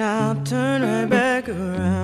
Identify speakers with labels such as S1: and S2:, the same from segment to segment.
S1: and I'll turn right back around.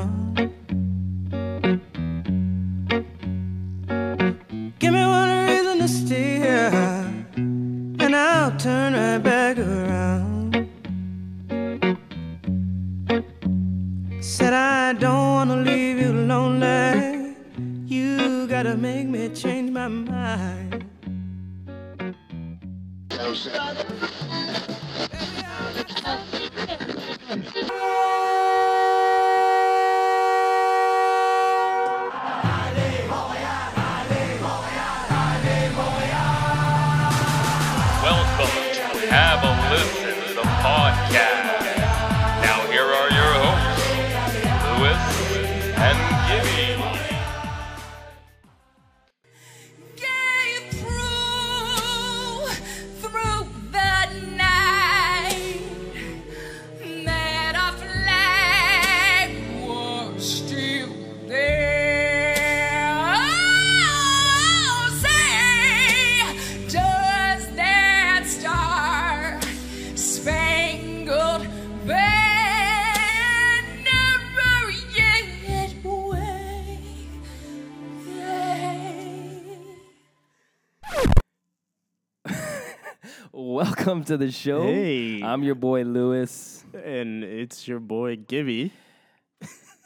S2: Welcome to the
S3: show.
S4: Hey.
S3: I'm your boy Lewis.
S4: and it's your boy Gibby.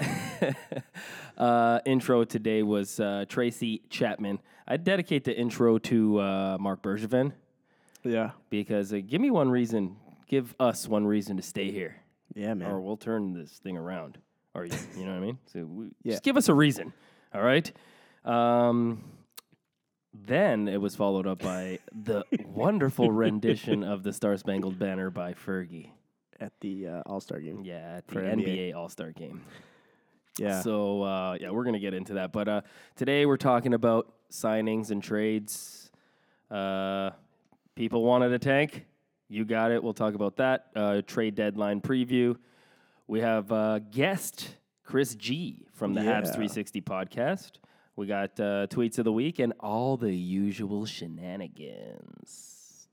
S3: Uh, intro today was uh, Tracy Chapman. I dedicate the intro to uh, Marc Bergevin
S4: Yeah,
S3: because uh, give me one reason, give us one reason to stay here,
S4: yeah, man.
S3: or we'll turn this thing around. Or you, you know what I mean? So we,
S4: Yeah.
S3: just give us a reason. All right. Um, then it was followed up by the wonderful rendition of the Star Spangled Banner by Fergie.
S4: At the uh, All Star game.
S3: Yeah, at the
S4: For
S3: NBA,
S4: NBA.
S3: All Star game.
S4: Yeah,
S3: So uh, yeah, we're gonna get into that. But uh, today we're talking about signings and trades. Uh, people wanted a tank. You got it. We'll talk about that. Uh, trade deadline preview. We have uh, guest Chris G from the Habs
S4: Yeah.
S3: 360 podcast. We got uh, tweets of the week and all the usual shenanigans.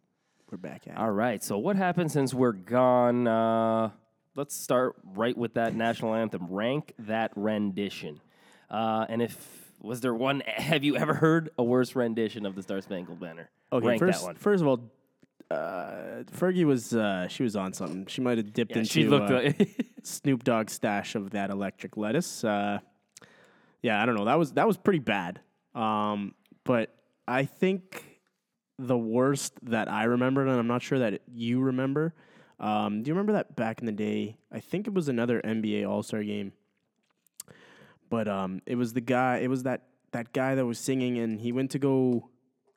S4: we're back at.
S3: All right. So what happened since we're gone? Uh, let's start right with that national anthem. Rank that rendition. Uh, and if was there one? Have you ever heard a worse rendition of the Star Spangled Banner?
S4: Okay,
S3: Rank
S4: first,
S3: that one.
S4: first of all, uh, Fergie was uh, she was on something. She might have dipped
S3: Yeah,
S4: into
S3: she looked
S4: uh,
S3: like
S4: Snoop Dogg stash of that electric lettuce. Uh, yeah, I don't know. That was that was pretty bad. Um, but I think the worst that I remembered, and I'm not sure that you remember. Um, do you remember that back in the day? I think it was another NBA All Star game. But um, it was the guy. It was that that guy that was singing, and he went to go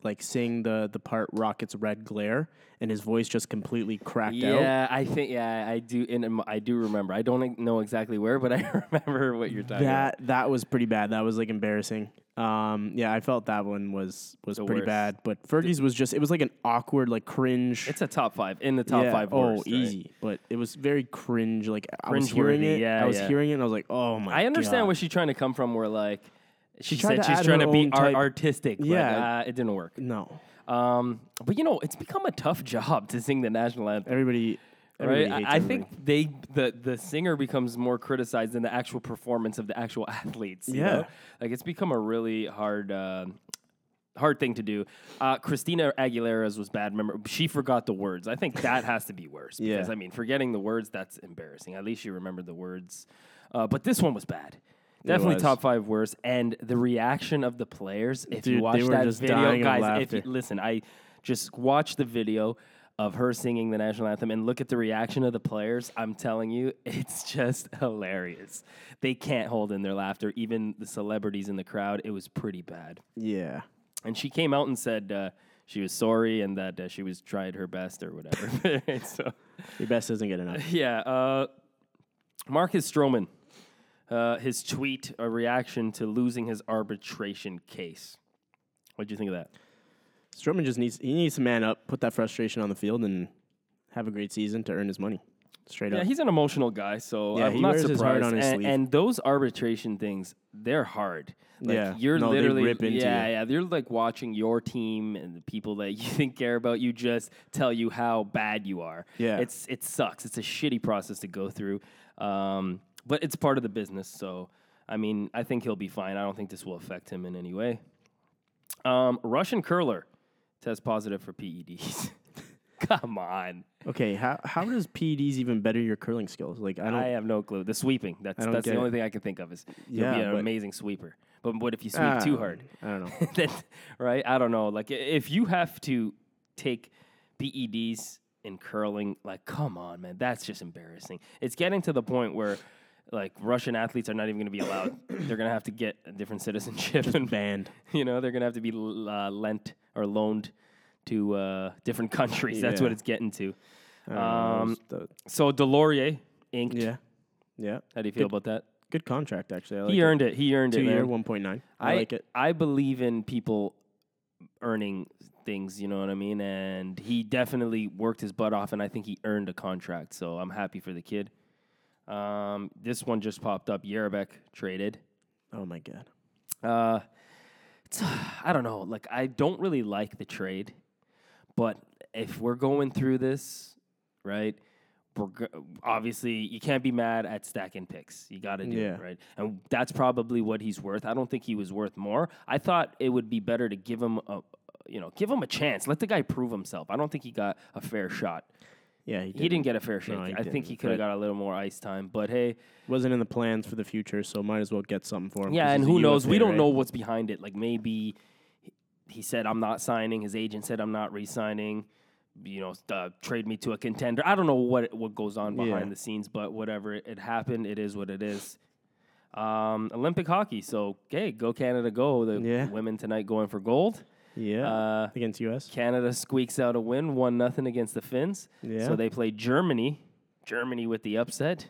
S4: like sing the the part "Rockets Red Glare," and his voice just completely cracked out.
S3: yeah, I think yeah, I do. And I do remember. I don't know exactly where, but I remember what you're talking about.
S4: That that was pretty bad. That was like embarrassing. Um, yeah, I felt that one was was
S3: The
S4: pretty
S3: worst.
S4: bad. But Fergie's was just it was like an awkward, like cringe.
S3: It's a top five in the top
S4: Yeah,
S3: five.
S4: Oh,
S3: worst, right?
S4: easy. But it was very cringe. Like I was hearing
S3: Cringe-worthy,
S4: it.
S3: yeah,
S4: I was
S3: yeah.
S4: hearing it, and I was like, oh my.
S3: I understand
S4: God.
S3: where she's trying to come from. Where like she,
S4: tried
S3: said she's trying to be art- artistic.
S4: Yeah.
S3: but, uh, it didn't work.
S4: No,
S3: Um, but you know, it's become a tough job to sing the national anthem.
S4: everybody.
S3: Right?
S4: everybody
S3: I,
S4: hates
S3: I
S4: everybody.
S3: think they the the singer becomes more criticized than the actual performance of the actual athletes. you
S4: Yeah.
S3: know? like it's become a really hard. Uh, Hard thing to do. Uh, Christina Aguilera's was bad. Remember, she forgot the words. I think that has to be worse. Because
S4: Yeah.
S3: I mean, forgetting the words that's embarrassing. At least she remembered the words. Uh, but this one was bad. Definitely
S4: was.
S3: top five worst. And the reaction of the players. If
S4: Dude,
S3: you watch that video, guys, if you, listen, I just watch the video of her singing the national anthem and look at the reaction of the players. I'm telling you, it's just hilarious. They can't hold in their laughter. Even the celebrities in the crowd. It was pretty bad.
S4: yeah.
S3: And she came out and said uh, she was sorry and that uh, she was tried her best or whatever. so
S4: Your best isn't good enough.
S3: yeah, uh, Marcus Stroman, uh, his tweet, a reaction to losing his arbitration case. What do you think of that?
S4: Stroman just needs he needs to man up, put that frustration on the field, and have a great season to earn his money. straight
S3: Yeah,
S4: up.
S3: Yeah, he's an emotional guy, so
S4: Yeah,
S3: I'm
S4: he
S3: not
S4: wears his
S3: surprised.
S4: heart on his
S3: and,
S4: sleeve.
S3: and those arbitration things, they're hard. Like,
S4: Yeah.
S3: you're
S4: No,
S3: literally
S4: rip into
S3: yeah,
S4: you.
S3: yeah. They're like watching your team and the people that you think care about you just tell you how bad you are.
S4: Yeah.
S3: it's it sucks. It's a shitty process to go through, um, but it's part of the business. So I mean, I think he'll be fine. I don't think this will affect him in any way. Um, Russian curler test positive for PEDs. Come on.
S4: okay, how how does PEDs even better your curling skills? Like I don't.
S3: I have no clue. The sweeping. That's that's the only
S4: it.
S3: thing I can think of is you'll
S4: Yeah,
S3: be an
S4: but-
S3: amazing sweeper. But what if you sweep
S4: Ah,
S3: too hard?
S4: I don't know.
S3: then, right? I don't know. Like if you have to take PEDs in curling, like come on, man, that's just embarrassing. It's getting to the point where like Russian athletes are not even going to be allowed. They're going to have to get a different citizenship and
S4: Banned.
S3: you know, they're going to have to be uh, lent or loaned to uh, different countries. That's what it's getting to.
S4: I
S3: Um,
S4: those-
S3: So Deslauriers inked.
S4: yeah, yeah.
S3: How do you feel
S4: Good-
S3: about that?
S4: Good contract actually. I like
S3: he earned it. He earned
S4: two
S3: it.
S4: year,
S3: man.
S4: one point nine. I, like it.
S3: I believe in people earning things. You know what I mean? And he definitely worked his butt off, and I think he earned a contract. So I'm happy for the kid. Um, this one just popped up. Jerabek traded.
S4: Oh my god.
S3: Uh, it's I don't know. Like I don't really like the trade, but if we're going through this, right? We're go- obviously you can't be mad at stacking picks. You got to do
S4: Yeah.
S3: it right, and that's probably what he's worth. I don't think he was worth more. I thought it would be better to give him a, you know, give him a chance. Let the guy prove himself. I don't think he got a fair shot.
S4: Yeah, he,
S3: He didn't get a fair shake.
S4: No,
S3: I think he could have got a little more ice time. But hey,
S4: wasn't in the plans for the future, so might as well get something for him.
S3: Yeah, and who knows? We don't
S4: right?
S3: know what's behind it. Like maybe he- said, "I'm not signing." His agent said, "I'm not re-signing." You know, uh, trade me to a contender. I don't know what what goes on behind
S4: Yeah.
S3: the scenes, but whatever it, it happened, it is what it is. Um, Olympic hockey. So, okay, go Canada, go! The
S4: Yeah.
S3: women tonight going for gold.
S4: Yeah,
S3: Uh,
S4: against US.
S3: Canada squeaks out a win, one nothing against the Finns.
S4: Yeah.
S3: So they play Germany. Germany with the upset.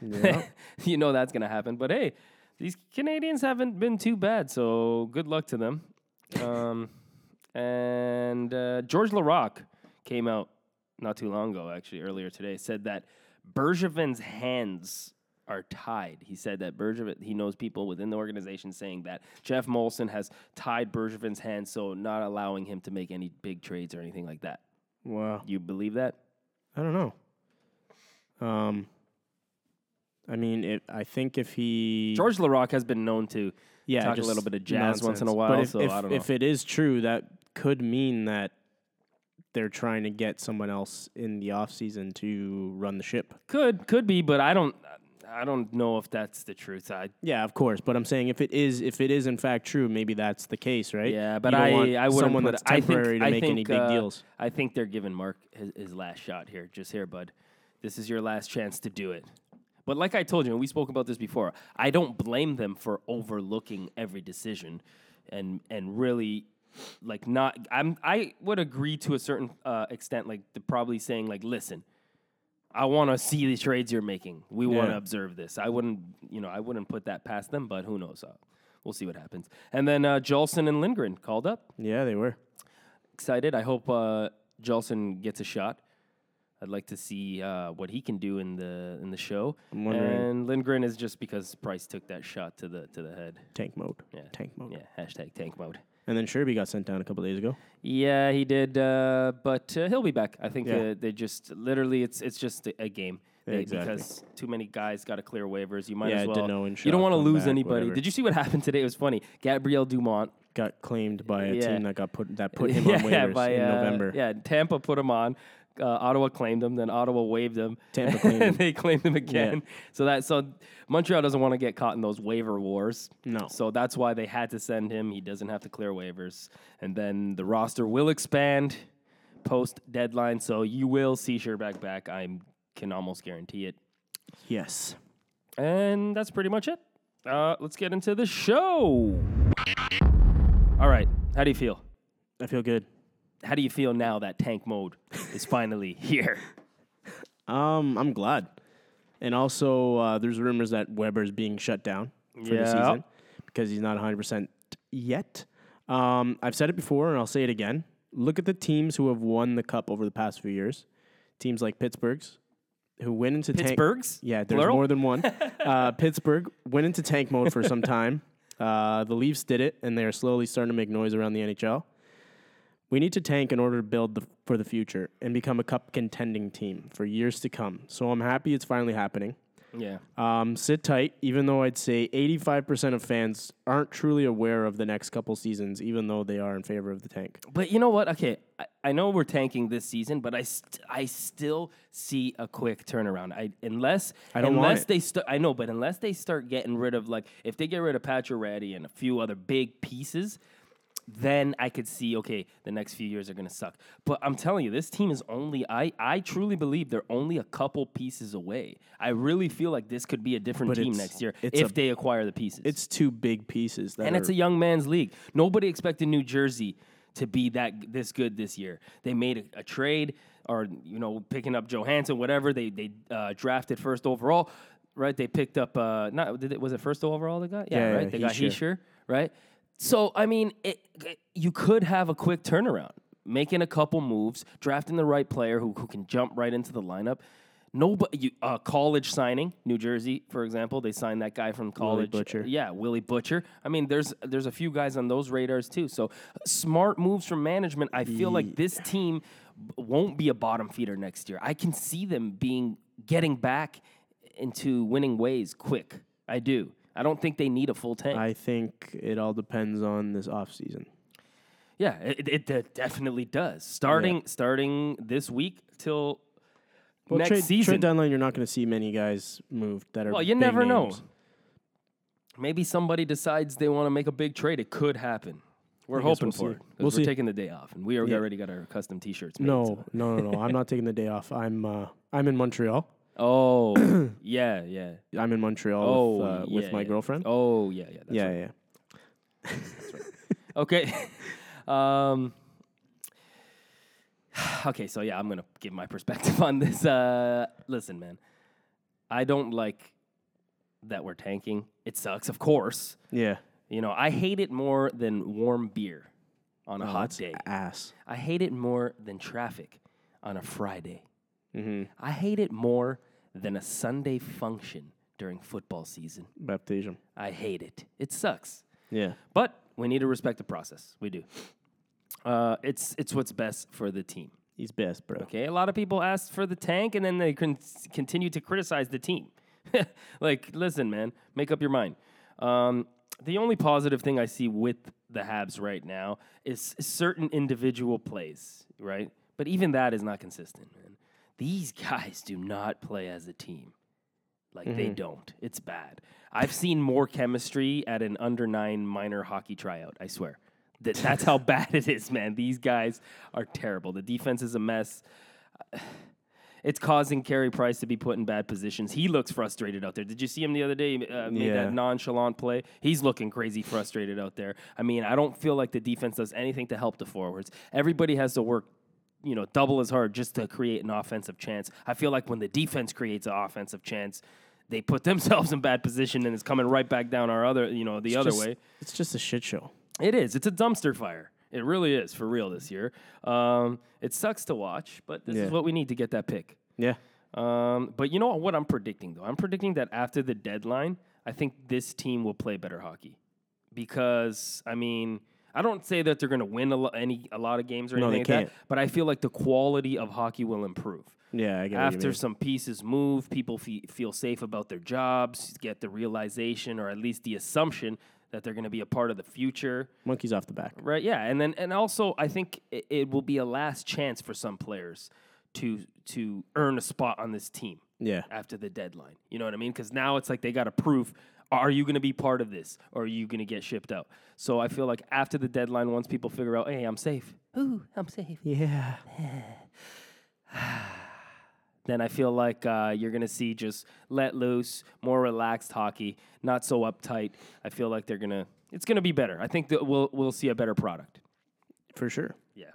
S4: Yeah.
S3: you know that's going to happen. But hey, these Canadians haven't been too bad, so good luck to them. Um, and uh, Georges Laraque came out not too long ago, actually earlier today, said that Bergevin's hands are tied. He said that Bergevin, he knows people within the organization saying that Geoff Molson has tied Bergevin's hands, so not allowing him to make any big trades or anything like that.
S4: wow.
S3: You believe that?
S4: I don't know. Um, I mean, it, I think if he
S3: Georges Laraque has been known to
S4: yeah,
S3: talk a little bit of jazz once in a while,
S4: But if,
S3: so
S4: if,
S3: I don't know.
S4: if it is true, that could mean that they're trying to get someone else in the off season to run the ship.
S3: Could could be, but I don't I don't know if that's the truth. I
S4: Yeah, of course. But I'm saying if it is, if it is in fact true, maybe that's the case, right?
S3: yeah,
S4: You
S3: but
S4: don't
S3: I
S4: want
S3: I wouldn't
S4: someone
S3: put
S4: that's
S3: it- I think-
S4: temporary to
S3: I
S4: make any big
S3: uh,
S4: deals.
S3: I think they're giving Marc his, his last shot here. Just here, bud. This is your last chance to do it. But like I told you, and we spoke about this before, I don't blame them for overlooking every decision and and really like not I'm I would agree to a certain uh, extent like the probably saying like listen I want to see the trades you're making. We want to observe this. I wouldn't, you know, I wouldn't put that past them, but who knows? Uh, we'll see what happens. And then uh, Juulsen and Lindgren called up.
S4: Yeah, they were.
S3: Excited. I hope uh, Juulsen gets a shot. I'd like to see uh, what he can do in the in the show. And Lindgren is just because Price took that shot to the to the head.
S4: Tank mode.
S3: Yeah,
S4: Tank mode.
S3: Yeah, hashtag tank mode.
S4: And then Sherby got sent down a couple days ago.
S3: Yeah, he did, uh, but uh, he'll be back. I think
S4: Yeah.
S3: uh, they just literally it's it's just a, a game.
S4: Yeah, exactly.
S3: Because too many guys got to clear waivers. You might
S4: Yeah,
S3: as well.
S4: And
S3: you don't want to lose
S4: back,
S3: anybody.
S4: whatever.
S3: Did you see what happened today? It was funny. Gabriel Dumont.
S4: Got claimed by a team that got put that put him on waivers
S3: by,
S4: in
S3: uh,
S4: November.
S3: Yeah, Tampa put him on. Uh, Ottawa claimed him. Then Ottawa waived him.
S4: Tampa claimed him.
S3: and they claimed him again. So that so Montreal doesn't want to get caught in those waiver wars.
S4: No.
S3: So that's why they had to send him. He doesn't have to clear waivers. And then the roster will expand post deadline. So you will see Scherbak back. I can almost guarantee it.
S4: Yes.
S3: And that's pretty much it. Uh, let's get into the show. All right. How do you feel?
S4: I feel good.
S3: How do you feel now that tank mode is finally here?
S4: Um, I'm glad. And also, uh, there's rumors that Weber's being shut down for
S3: Yeah.
S4: the season because he's not 100% yet. Um, I've said it before and I'll say it again. Look at the teams who have won the cup over the past few years. Teams like Pittsburgh's, who went into tank.
S3: Pittsburgh's?
S4: Yeah, there's
S3: Plural?
S4: more than one. uh, Pittsburgh went into tank mode for some time. Uh, the Leafs did it, and they're slowly starting to make noise around the NHL. We need to tank in order to build the, for the future and become a cup contending team for years to come. So I'm happy it's finally happening.
S3: Yeah.
S4: Um, sit tight, even though I'd say 85% of fans aren't truly aware of the next couple seasons, even though they are in favor of the tank.
S3: But you know what? Okay, I, I know we're tanking this season, but I st- I still see a quick turnaround. I unless
S4: I don't want
S3: unless
S4: it.
S3: they start. I know, but unless they start getting rid of like if they get rid of Pacioretty and a few other big pieces, then I could see okay, the next few years are gonna suck. But I'm telling you, this team is only I I truly believe they're only a couple pieces away. I really feel like this could be a different
S4: But
S3: team
S4: it's-
S3: next year
S4: it's
S3: if
S4: a-
S3: they acquire the pieces.
S4: It's two big pieces. That
S3: and it's
S4: are-
S3: a young man's league. Nobody expected New Jersey to be that this good this year. They made a, a trade, or you know, picking up Johansson, whatever. They they uh, drafted first overall, right? They picked up uh, not did it was it first overall they got? Yeah,
S4: Yeah,
S3: right. They got
S4: Hischier.
S3: Hischier, right? So I mean, it, you could have a quick turnaround, making a couple moves, drafting the right player who who can jump right into the lineup. Nobody, you, uh, college signing, New Jersey, for example, they signed that guy from college.
S4: Willie Butcher.
S3: Yeah, Willie Butcher. I mean, there's there's a few guys on those radars too. So smart moves from management. I feel like this team won't be a bottom feeder next year. I can see them being getting back into winning ways quick. I do. I don't think they need a full tank.
S4: I think it all depends on this offseason.
S3: yeah, it, it, it definitely does. Starting starting this week till
S4: Well,
S3: next
S4: trade,
S3: season.
S4: trade deadline, you're not going to see many guys moved that are.
S3: Well, you never know. Maybe somebody decides they want to make a big trade. It could happen. We're hoping
S4: we'll
S3: for
S4: see.
S3: it.
S4: We'll
S3: we're
S4: see.
S3: taking the day off, and we already
S4: Yeah.
S3: already got our custom T-shirts. Made,
S4: No,
S3: so-
S4: no, no, no. I'm not taking the day off. I'm uh, I'm in Montreal.
S3: Oh, yeah, yeah.
S4: I'm in Montreal
S3: Oh,
S4: with, uh, with my
S3: yeah.
S4: girlfriend.
S3: Oh, yeah, yeah. That's
S4: yeah,
S3: right.
S4: yeah.
S3: Okay. um. Okay, so yeah, I'm gonna give my perspective on this. Uh, listen, man, I don't like that we're tanking. It sucks, of course.
S4: Yeah.
S3: You know, I hate it more than warm beer on a
S4: Oh,
S3: hot day.
S4: ass.
S3: I hate it more than traffic on a Friday.
S4: Mm-hmm.
S3: I hate it more than a Sunday function during football season.
S4: Baptism.
S3: I hate it. It sucks.
S4: Yeah.
S3: But we need to respect the process. We do. Uh, it's it's what's best for the team.
S4: He's best, bro.
S3: Okay, a lot of people ask for the tank, and then they con- continue to criticize the team. like, listen, man, make up your mind. Um, the only positive thing I see with the Habs right now is certain individual plays, right? But even that is not consistent, man. These guys do not play as a team. Like they don't. It's bad. I've seen more chemistry at an under nine minor hockey tryout. I swear. That, that's how bad it is, man. These guys are terrible. The defense is a mess. It's causing Carey Price to be put in bad positions. He looks frustrated out there. Did you see him the other day? Uh, made
S4: Yeah.
S3: that nonchalant play. He's looking crazy frustrated out there. I mean, I don't feel like the defense does anything to help the forwards. Everybody has to work you know, double as hard just to create an offensive chance. I feel like when the defense creates an offensive chance, they put themselves in bad position and it's coming right back down our other, you know, the
S4: It's
S3: other
S4: just-
S3: way.
S4: It's just a shit show.
S3: It is. It's a dumpster fire. It really is for real this year. Um, it sucks to watch, but this
S4: Yeah.
S3: is what we need to get that pick.
S4: Yeah.
S3: Um, but you know what I'm predicting though? I'm predicting that after the deadline, I think this team will play better hockey. Because I mean, I don't say that they're going to win a, lo- any a lot of games or
S4: No,
S3: anything
S4: they
S3: like that,
S4: can't.
S3: but I feel like the quality of hockey will improve.
S4: Yeah, I get what you
S3: After some pieces move, people fe- feel safe about their jobs, get the realization or at least the assumption that they're going to be a part of the future.
S4: Monkeys off the back.
S3: Right. Yeah, and then and also I think it, it will be a last chance for some players to to earn a spot on this team
S4: Yeah.
S3: after the deadline. You know what I mean? Because now it's like they got to prove: Are you going to be part of this, or are you going to get shipped out? So I feel like after the deadline, once people figure out, hey, I'm safe. Ooh, I'm safe.
S4: Yeah.
S3: Then I feel like uh, you're going to see just let loose, more relaxed hockey, not so uptight. I feel like they're gonna. It's gonna be better. I think that we'll we'll see a better product.
S4: For sure.
S3: Yeah.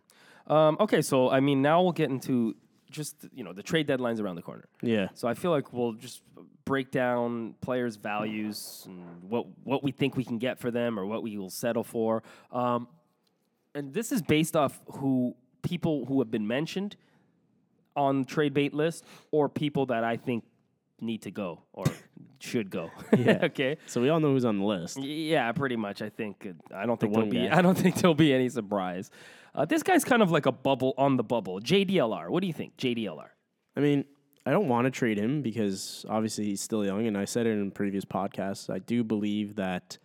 S3: Um, okay, so I mean, now we'll get into just you know the trade deadlines around the corner.
S4: Yeah.
S3: So I feel like we'll just break down players' values and what what we think we can get for them or what we will settle for. Um, and this is based off who people who have been mentioned on trade bait list or people that I think need to go or should go.
S4: Yeah.
S3: okay.
S4: So we all know who's on the list.
S3: Yeah, pretty much. I think uh, I don't think
S4: one
S3: there'll be
S4: guy.
S3: I don't think there'll be any surprise. Uh, this guy's kind of like a bubble on the bubble. JDLR. What do you think? JDLR.
S4: I mean, I don't want to trade him because obviously he's still young, and I said it in previous podcasts. I do believe that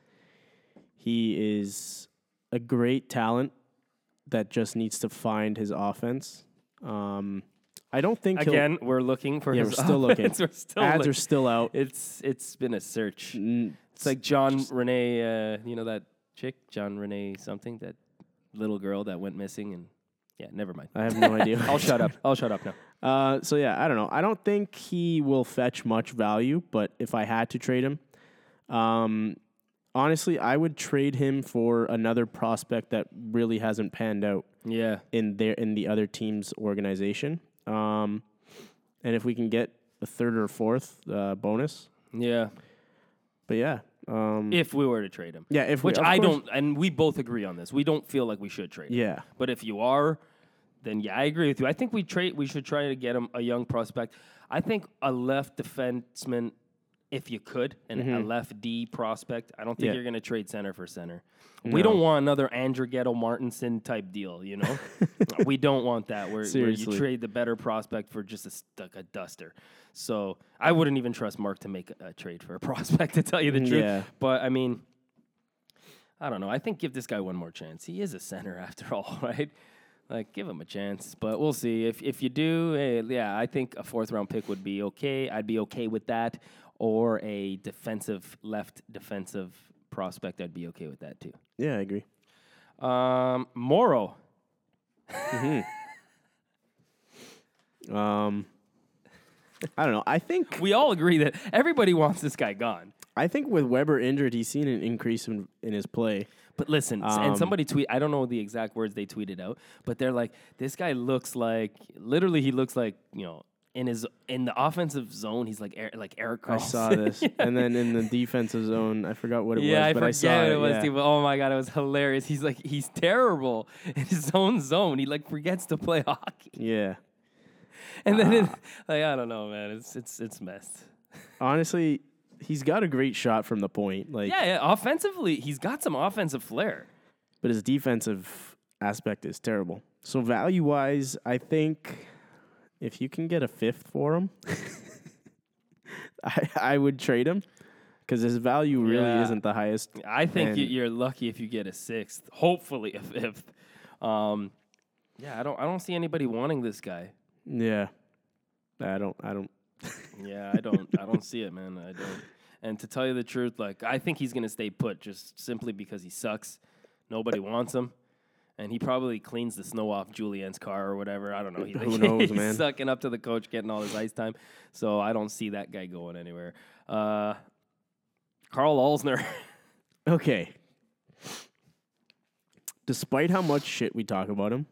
S4: he is a great talent that just needs to find his offense. Um, I don't think
S3: Again, we're looking for
S4: Yeah,
S3: his
S4: we're still looking.
S3: We're still
S4: ads
S3: looking.
S4: are still out.
S3: It's it's been a search.
S4: Mm,
S3: It's like John Renee, uh, you know that chick, John Renee something, that little girl that went missing, and yeah, never mind.
S4: I have no idea.
S3: I'll shut up. I'll shut up now.
S4: Uh, so yeah, I don't know. I don't think he will fetch much value, but if I had to trade him, um, honestly, I would trade him for another prospect that really hasn't panned out
S3: Yeah,
S4: in their in the other team's organization. Um, and if we can get a third or fourth uh, bonus,
S3: yeah.
S4: but yeah, um,
S3: If we were to trade him,
S4: yeah, if we,
S3: which
S4: of
S3: I
S4: course-
S3: don't, and we both agree on this. We don't feel like we should trade. him.
S4: Yeah,
S3: But if you are, then yeah, I agree with you. I think we trade. We should try to get him a young prospect. I think a left defenseman, if you could, and a left D prospect. I don't think
S4: Mm-hmm. Yeah.
S3: you're going to trade center for center. We don't want another Andrighetto Martinsen type deal. You know, we don't want that. Where, where you trade the better prospect for just a, st- a duster. So I wouldn't even trust Marc to make a, a trade for a prospect. To tell you the truth,
S4: Yeah.
S3: but I mean. I don't know. I think give this guy one more chance. He is a center after all, right? Like give him a chance, but we'll see. If if you do, hey, yeah, I think a fourth round pick would be okay. I'd be okay with that, or a defensive left defensive prospect. I'd be okay with that too.
S4: yeah, I agree.
S3: Um, Morrow.
S4: Um, I don't know. I think
S3: We all agree that everybody wants this guy gone.
S4: I think with Weber injured, he's seen an increase in, in his play.
S3: But listen,
S4: Um,
S3: and somebody tweet. I don't know the exact words they tweeted out, but they're like, this guy looks like literally he looks like you know in his in the offensive zone. He's like like Erik
S4: Karlsson.
S3: I
S4: saw this, and then in the defensive zone, I forgot what it
S3: Yeah,
S4: was,
S3: I
S4: but
S3: forget
S4: I saw
S3: what
S4: it.
S3: it was.
S4: yeah.
S3: Too, oh my god, it was hilarious. He's like he's terrible in his own zone. He like forgets to play hockey,
S4: Yeah.
S3: and then
S4: Ah.
S3: it, like I don't know, man. It's it's it's messed.
S4: Honestly, he's got a great shot from the point. Like,
S3: Yeah, yeah, offensively, he's got some offensive flair.
S4: but his defensive aspect is terrible. So value wise, I think if you can get a fifth for him, I I would trade him because his value really
S3: Yeah.
S4: isn't the highest.
S3: I think you, you're lucky if you get a sixth. Hopefully, a fifth. Um, yeah, I don't. I don't see anybody wanting this guy.
S4: Yeah. I don't. I don't.
S3: Yeah, I don't. I don't see it, man. I don't. And to tell you the truth, like I think he's gonna stay put just simply because he sucks. Nobody wants him, and he probably cleans the snow off Julien's car or whatever. I don't know. He,
S4: Who knows,
S3: he's
S4: man?
S3: Sucking up to the coach, getting all his ice time. So I don't see that guy going anywhere. Uh, Karl Alzner.
S4: Okay. Despite how much shit we talk about him,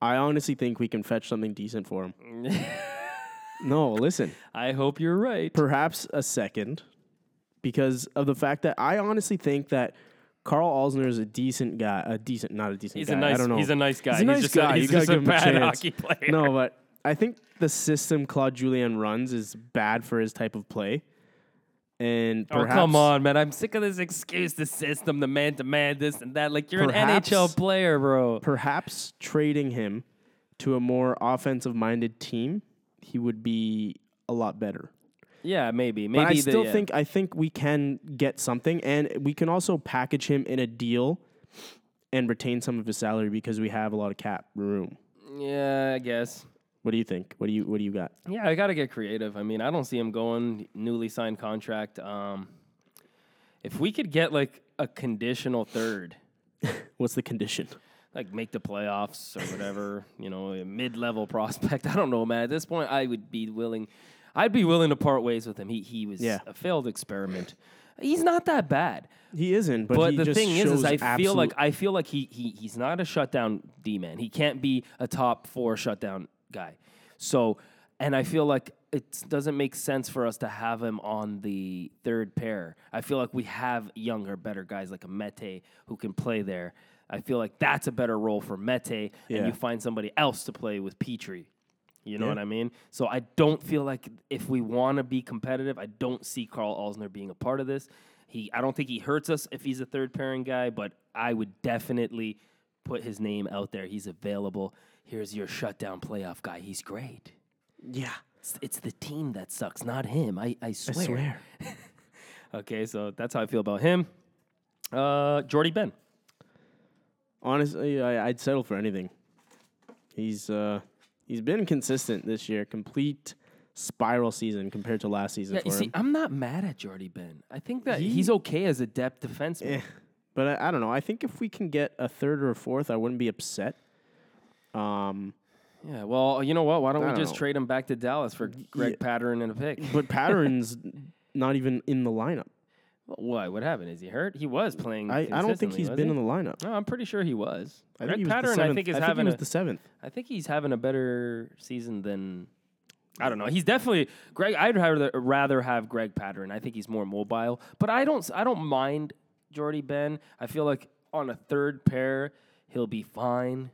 S4: I honestly think we can fetch something decent for him. no, listen.
S3: I hope you're right.
S4: Perhaps a second because of the fact that I honestly think that Karl Alzner is a decent guy. A decent, not a decent
S3: He's
S4: guy.
S3: a nice.
S4: I don't know.
S3: He's a nice guy.
S4: He's a nice
S3: just
S4: guy.
S3: A, he's just a
S4: a
S3: bad
S4: chance.
S3: hockey player.
S4: No, but I think the system Claude Julien runs is bad for his type of play. And
S3: Oh come on, man! I'm sick of this excuse, the system, the man to man, this and that. Like you're
S4: Perhaps-
S3: an NHL player, bro.
S4: perhaps trading him to a more offensive minded team, he would be a lot better.
S3: Yeah, maybe. Maybe
S4: But I
S3: the-
S4: still
S3: yeah.
S4: think I think we can get something, and we can also package him in a deal and retain some of his salary because we have a lot of cap room.
S3: Yeah, I guess.
S4: What do you think? What do you What do you got?
S3: Yeah, I gotta get creative. I mean, I don't see him going newly signed contract. Um, if we could get like a conditional third,
S4: What's the condition?
S3: like make the playoffs or whatever, you know, a mid-level prospect. I don't know, man. At this point, I would be willing. I'd be willing to part ways with him. He he was
S4: Yeah.
S3: a failed experiment. He's not that bad.
S4: He isn't, but,
S3: But,
S4: he
S3: the
S4: just
S3: thing is, is
S4: shows
S3: I feel
S4: absolute-
S3: like I feel like he he he's not a shutdown D man. He can't be a top four shutdown guy. So, and I feel like it doesn't make sense for us to have him on the third pair. I feel like we have younger, better guys like a Mete who can play there. I feel like that's a better role for Mete,
S4: Yeah.
S3: and you find somebody else to play with Petry. You know
S4: Yeah.
S3: what I mean? So I don't feel like if we want to be competitive, I don't see Karl Alzner being a part of this. He, I don't think he hurts us if he's a third pairing guy, but I would definitely put his name out there. He's available. Here's your shutdown playoff guy. He's great.
S4: Yeah.
S3: It's, it's the team that sucks, not him. I, I swear.
S4: I
S3: swear.
S4: swear.
S3: Okay, so that's how I feel about him. Uh, Jordie Benn.
S4: Honestly, I, I'd settle for anything. He's uh, he's been consistent this year. Complete spiral season compared to last season
S3: Yeah,
S4: for
S3: you see,
S4: him.
S3: I'm not mad at Jordie Benn. I think that
S4: He-
S3: he's okay as a depth defenseman.
S4: Eh, but I, I don't know. I think if we can get a third or a fourth, I wouldn't be upset. Um,
S3: Yeah, well, you know what? Why don't
S4: I
S3: we
S4: don't
S3: just
S4: know.
S3: trade him back to Dallas for Greg Pateryn and a pick?
S4: but Pateryn's not even in the lineup.
S3: Why? What happened? Is he hurt? He was playing.
S4: I, I don't think he's been
S3: he?
S4: in the lineup.
S3: No, I'm pretty sure he was.
S4: I
S3: Greg
S4: think he was
S3: Pateryn,
S4: the
S3: I think is
S4: I think
S3: having
S4: he was
S3: a,
S4: the seventh.
S3: I think he's having a better season than. I don't know. He's definitely Greg. I'd rather rather have Greg Pateryn. I think he's more mobile, but I don't. I don't mind Jordie Benn. I feel like on a third pair, he'll be fine,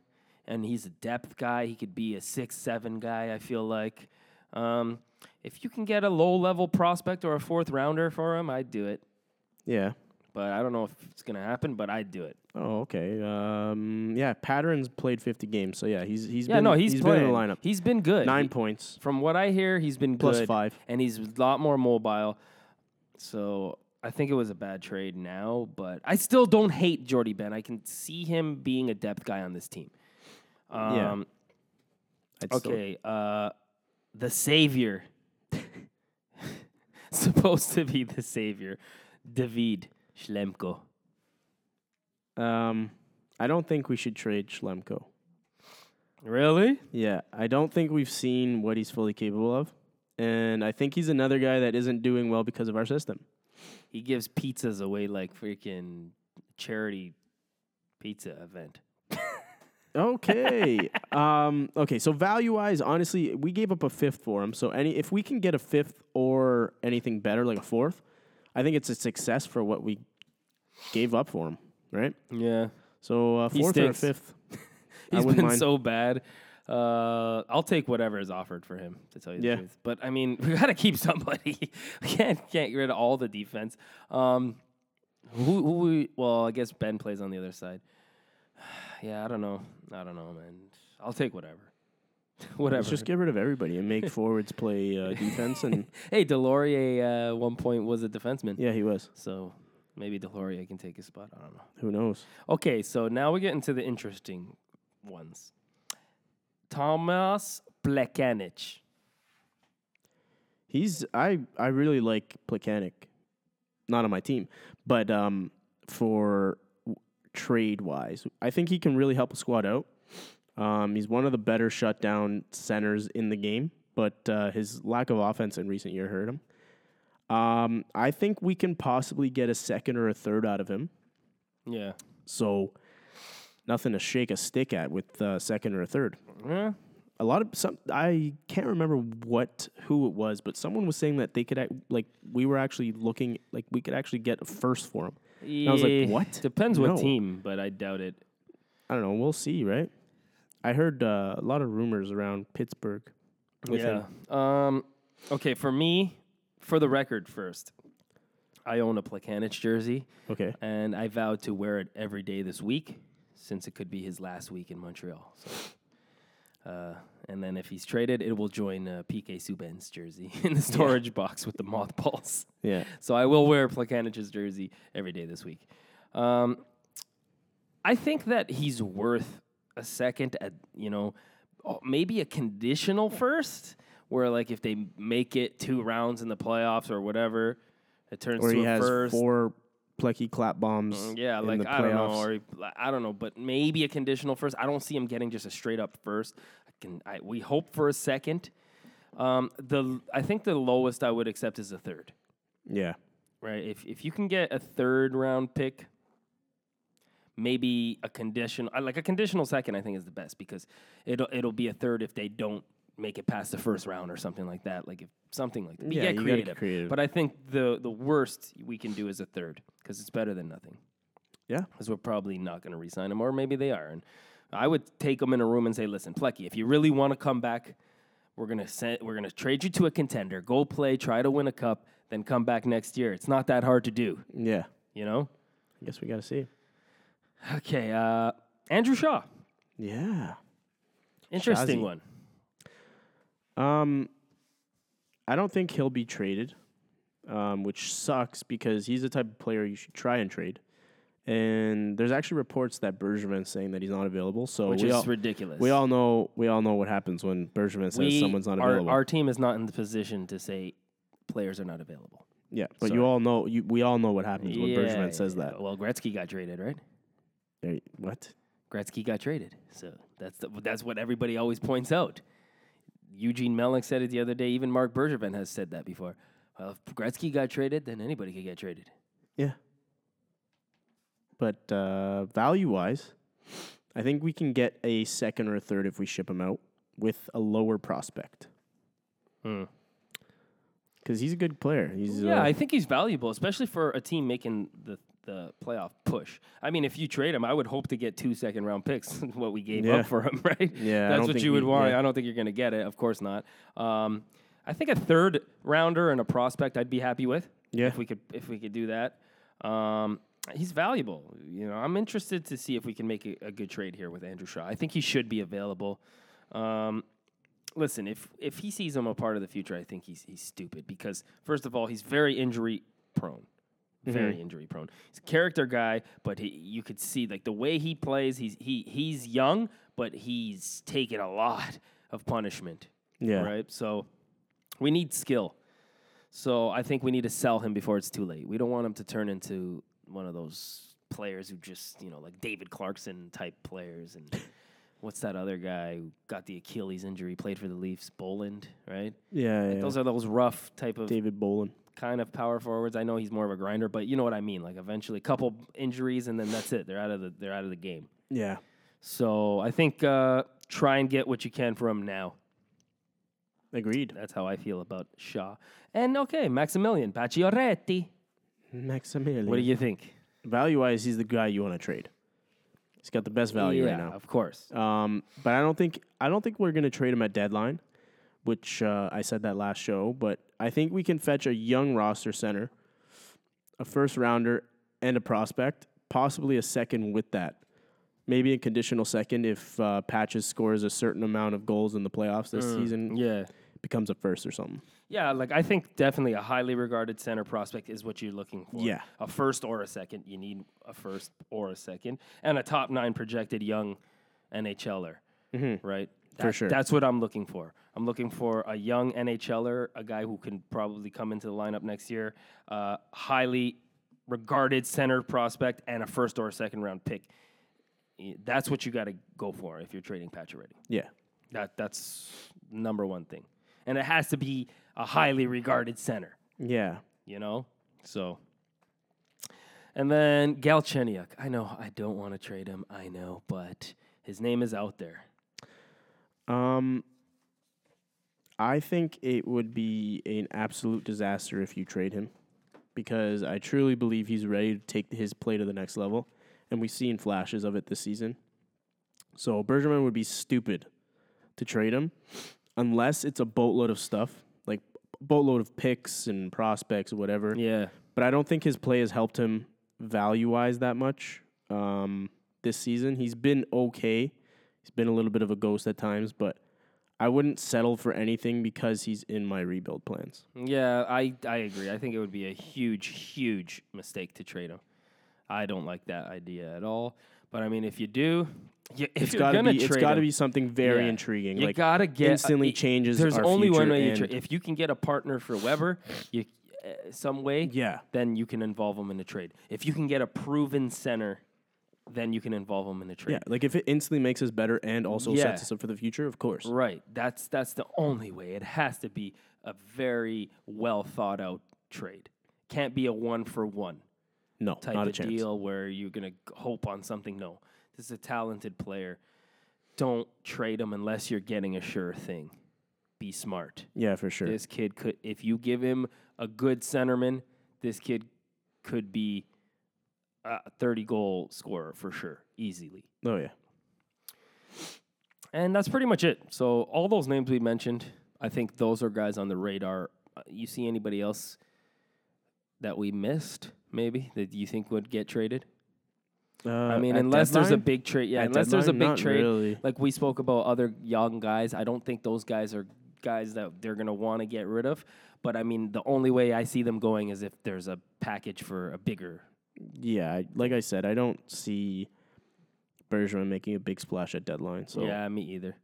S3: and he's a depth guy. He could be a six seven guy. I feel like. Um, if you can get a low level prospect or a fourth rounder for him, I'd do it.
S4: Yeah.
S3: But I don't know if it's gonna happen. But I'd do it.
S4: Oh, okay. Um, yeah, Pateryn's played 50 games, so yeah, he's he's
S3: Yeah,
S4: been
S3: no, he's,
S4: been in the lineup.
S3: He's been good.
S4: Nine
S3: He-
S4: points.
S3: From what I hear, he's been
S4: Plus
S3: good,
S4: five.
S3: and he's a lot more mobile. So I think it was a bad trade now, but I still don't hate Jordie Benn. I can see him being a depth guy on this team.
S4: Yeah.
S3: Um,
S4: I'd still-
S3: okay, uh, the savior, supposed to be the savior, David Schlemko.
S4: Um, I don't think we should trade Schlemko.
S3: Really?
S4: Yeah, I don't think we've seen what he's fully capable of, and I think he's another guy that isn't doing well because of our system.
S3: He gives pizzas away like freaking charity pizza event.
S4: Okay. um, okay. So value wise, honestly, we gave up a fifth for him. So any if we can get a fifth or anything better, like a fourth, I think it's a success for what we gave up for him. Right.
S3: Yeah.
S4: So
S3: He
S4: fourth or
S3: stinks.
S4: fifth. I
S3: He's
S4: wouldn't
S3: been
S4: mind.
S3: so bad. Uh, I'll take whatever is offered for him. To tell you
S4: Yeah.
S3: the truth, but I mean, we gotta keep somebody. we can't can't get rid of all the defense. Um, who, who we? Well, I guess Benn plays on the other side. yeah, I don't know. I don't know, man. I'll take whatever. whatever.
S4: Let's just get rid of everybody and make forwards play uh, defense. And
S3: hey, Deslauriers uh, one point was a defenseman.
S4: yeah, he was.
S3: So maybe Deslauriers can take his spot. I don't know.
S4: Who knows?
S3: Okay, so now we get into the interesting ones. Thomas Plekanec.
S4: He's I I really like Plekanec. Not on my team, but um, for trade wise, I think he can really help a squad out. Um, he's one of the better shutdown centers in the game, but uh, his lack of offense in recent year hurt him. Um, I think we can possibly get a second or a third out of him.
S3: Yeah.
S4: So nothing to shake a stick at with uh, second or a third.
S3: Yeah.
S4: a lot of some I can't remember what who it was, but someone was saying that they could like we were actually looking like we could actually get a first for him. I was like, what?
S3: Depends
S4: No.
S3: what team, but I doubt it.
S4: I don't know. We'll see, right? I heard uh, a lot of rumors around Pittsburgh. With
S3: yeah. Um. Okay, for me, for the record, first, I own a Plekanec jersey,
S4: Okay.
S3: and I vowed to wear it every day this week, since it could be his last week in Montreal. So. Uh, and then if he's traded, it will join uh, PK Subban's jersey in the storage box with the mothballs.
S4: Yeah.
S3: So I will wear Plekanec's jersey every day this week. Um, I think that he's worth a second at you know maybe a conditional first, where like if they make it two rounds in the playoffs or whatever, it turns
S4: Or
S3: to
S4: he
S3: a
S4: has
S3: first.
S4: four plecky clap bombs.
S3: Mm, Yeah,
S4: in
S3: like I don't know, or I don't know, but maybe a conditional first. I don't see him getting just a straight up first. I can, I, we hope for a second. Um, the I think the lowest I would accept is a third
S4: yeah.
S3: right? If if you can get a third round pick, maybe a conditional like a conditional second, I think is the best because it'll it'll be a third if they don't make it past the first round or something like that. Like if something like that. But
S4: Yeah,
S3: get creative.
S4: creative.
S3: But I think the the worst we can do is a third because it's better than nothing.
S4: Yeah.
S3: Because we're probably not going to re-sign him, or maybe they are. And I would take them in a room and say, "Listen, Plecky, if you really want to come back, We're gonna send, we're gonna trade you to a contender. Go play, try to win a cup, then come back next year. It's not that hard to do,
S4: Yeah.
S3: you know.
S4: I guess we got to see.
S3: Okay, uh, Andrew Shaw,
S4: Yeah.
S3: interesting
S4: Shazzy.
S3: one.
S4: Um, I don't think he'll be traded, um, which sucks because he's the type of player you should try and trade. And there's actually reports that Bergevin's saying that he's not available. So
S3: Which
S4: we
S3: is
S4: all,
S3: ridiculous.
S4: we all know we all know what happens when Bergevin says
S3: We-
S4: someone's not
S3: our,
S4: available.
S3: Our team is not in the position to say players are not available.
S4: yeah, but
S3: sorry.
S4: you all know you, we all know what happens when Bergevin says
S3: yeah.
S4: that.
S3: Well, Gretzky got traded, right?
S4: There- what?
S3: Gretzky got traded. So that's the, that's what everybody always points out. Eugene Melnyk said it the other day. Even Marc Bergevin has said that before. Well, if Gretzky got traded, then anybody could get traded.
S4: Yeah. But uh, value wise, I think we can get a second or a third if we ship him out with a lower prospect.
S3: Hmm.
S4: Because he's a good player. He's
S3: Yeah,
S4: uh,
S3: I think he's valuable, especially for a team making the the playoff push. I mean, if you trade him, I would hope to get two second round picks. what we gave
S4: Yeah.
S3: up for him, right?
S4: Yeah,
S3: that's what you would
S4: we-
S3: want.
S4: yeah.
S3: I don't think you're going to get it. Of course not. Um, I think a third rounder and a prospect, I'd be happy with.
S4: Yeah.
S3: if we could if we could do that. Um, he's valuable. You know, I'm interested to see if we can make a, a good trade here with Andrew Shaw. I think he should be available. Um, listen, if if he sees him a part of the future, I think he's he's stupid because first of all, he's very injury prone. Very mm-hmm. injury prone. He's a character guy, but he, you could see like the way he plays. He's he he's young, but he's taken a lot of punishment.
S4: Yeah.
S3: Right. So we need skill. So I think we need to sell him before it's too late. We don't want him to turn into one of those players who just you know like David Clarkson type players and. What's that other guy who got the Achilles injury, played for the Leafs, Bolland, right?
S4: Yeah, yeah.
S3: Those are those rough type of
S4: David Bolland.
S3: Kind of power forwards. I know he's more of a grinder, but you know what I mean. Like eventually, a couple injuries, and then that's it. They're out of the they're out of the game.
S4: Yeah.
S3: So I think uh, try and get what you can from him now.
S4: Agreed.
S3: That's how I feel about Shaw. And okay, Maximilian Pacioretty.
S4: Maximilian.
S3: What do you think?
S4: value wise, he's the guy you want to trade. He's got the best value
S3: yeah,
S4: right now.
S3: of course.
S4: Um, but I don't think I don't think we're gonna trade him at deadline, which uh, I said that last show. But I think we can fetch a young roster center, a first rounder, and a prospect, possibly a second with that. Maybe a conditional second if uh, Patches scores a certain amount of goals in the playoffs this season,
S3: Yeah.
S4: becomes a first or something.
S3: Yeah, like I think definitely a highly regarded center prospect is what you're looking for.
S4: Yeah.
S3: A first or a second. You need a first or a second. And a top nine projected young NHLer. Right?
S4: For sure.
S3: That's what I'm looking for. I'm looking for a young NHLer, a guy who can probably come into the lineup next year, uh, highly regarded center prospect, and a first or a second round pick. That's what you got to go for if you're trading Pacioretty.
S4: Yeah,
S3: That that's number one thing, and it has to be a highly regarded center.
S4: yeah.
S3: You know, so. And then Galchenyuk. I know I don't want to trade him. I know, but his name is out there.
S4: Um, I think it would be an absolute disaster if you trade him, because I truly believe he's ready to take his play to the next level, and we've seen flashes of it this season. So Bergerman would be stupid to trade him, unless it's a boatload of stuff, like boatload of picks and prospects or whatever.
S3: Yeah,
S4: But I don't think his play has helped him value wise that much um, this season. He's been okay. He's been a little bit of a ghost at times, but I wouldn't settle for anything because he's in my rebuild plans.
S3: yeah. I I agree. I think it would be a huge, huge mistake to trade him. I don't like that idea at all. But I mean, if you do, you, if
S4: It's
S3: you're
S4: got to
S3: gonna
S4: be. It's
S3: trade
S4: got to be something very
S3: Yeah.
S4: intriguing.
S3: You
S4: like
S3: gotta get
S4: instantly
S3: uh,
S4: changes
S3: There's only one way. You if you can get a partner for Weber, you uh, some way,
S4: Yeah.
S3: then you can involve him in a trade. If you can get a proven center, then you can involve him in the trade.
S4: yeah, like if it instantly makes us better and also
S3: Yeah.
S4: sets us up for the future, of course.
S3: Right. That's that's the only way. It has to be a very well thought out trade. Can't be a one for one
S4: No,
S3: type
S4: not a
S3: of
S4: chance.
S3: deal where you're gonna hope on something. No, this is a talented player. Don't trade him unless you're getting a sure thing. Be smart.
S4: Yeah, for sure.
S3: This kid could, if you give him a good centerman, this kid could be a 30 goal scorer for sure, easily.
S4: Oh yeah.
S3: And that's pretty much it. So all those names we mentioned, I think those are guys on the radar. Uh, You see anybody else that we missed, maybe that you think would get traded?
S4: Uh,
S3: I mean, unless there's a big trade, yeah.
S4: At
S3: unless there's a big trade,
S4: really.
S3: like we spoke about other young guys. I don't think those guys are guys that they're gonna want to get rid of. But I mean, the only way I see them going is if there's a package for a bigger.
S4: Yeah, like I said, I don't see Bergevin making a big splash at deadline. So
S3: Yeah, me either.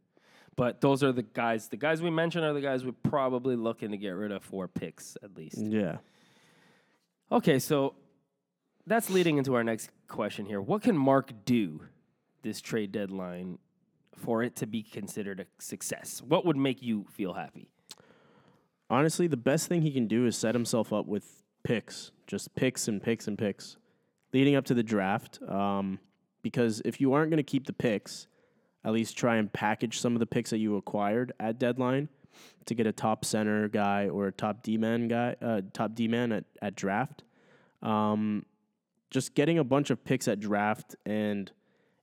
S3: But those are the guys. The guys we mentioned are the guys we're probably looking to get rid of for picks at least.
S4: yeah.
S3: Okay, so that's leading into our next question here. What can Marc do this trade deadline for it to be considered a success? What would make you feel happy?
S4: Honestly, the best thing he can do is set himself up with picks, just picks and picks and picks, leading up to the draft. Um, because if you aren't going to keep the picks, at least try and package some of the picks that you acquired at deadline to get a top center guy or a top D man guy, uh, top D man at, at draft. Um, just getting a bunch of picks at draft, and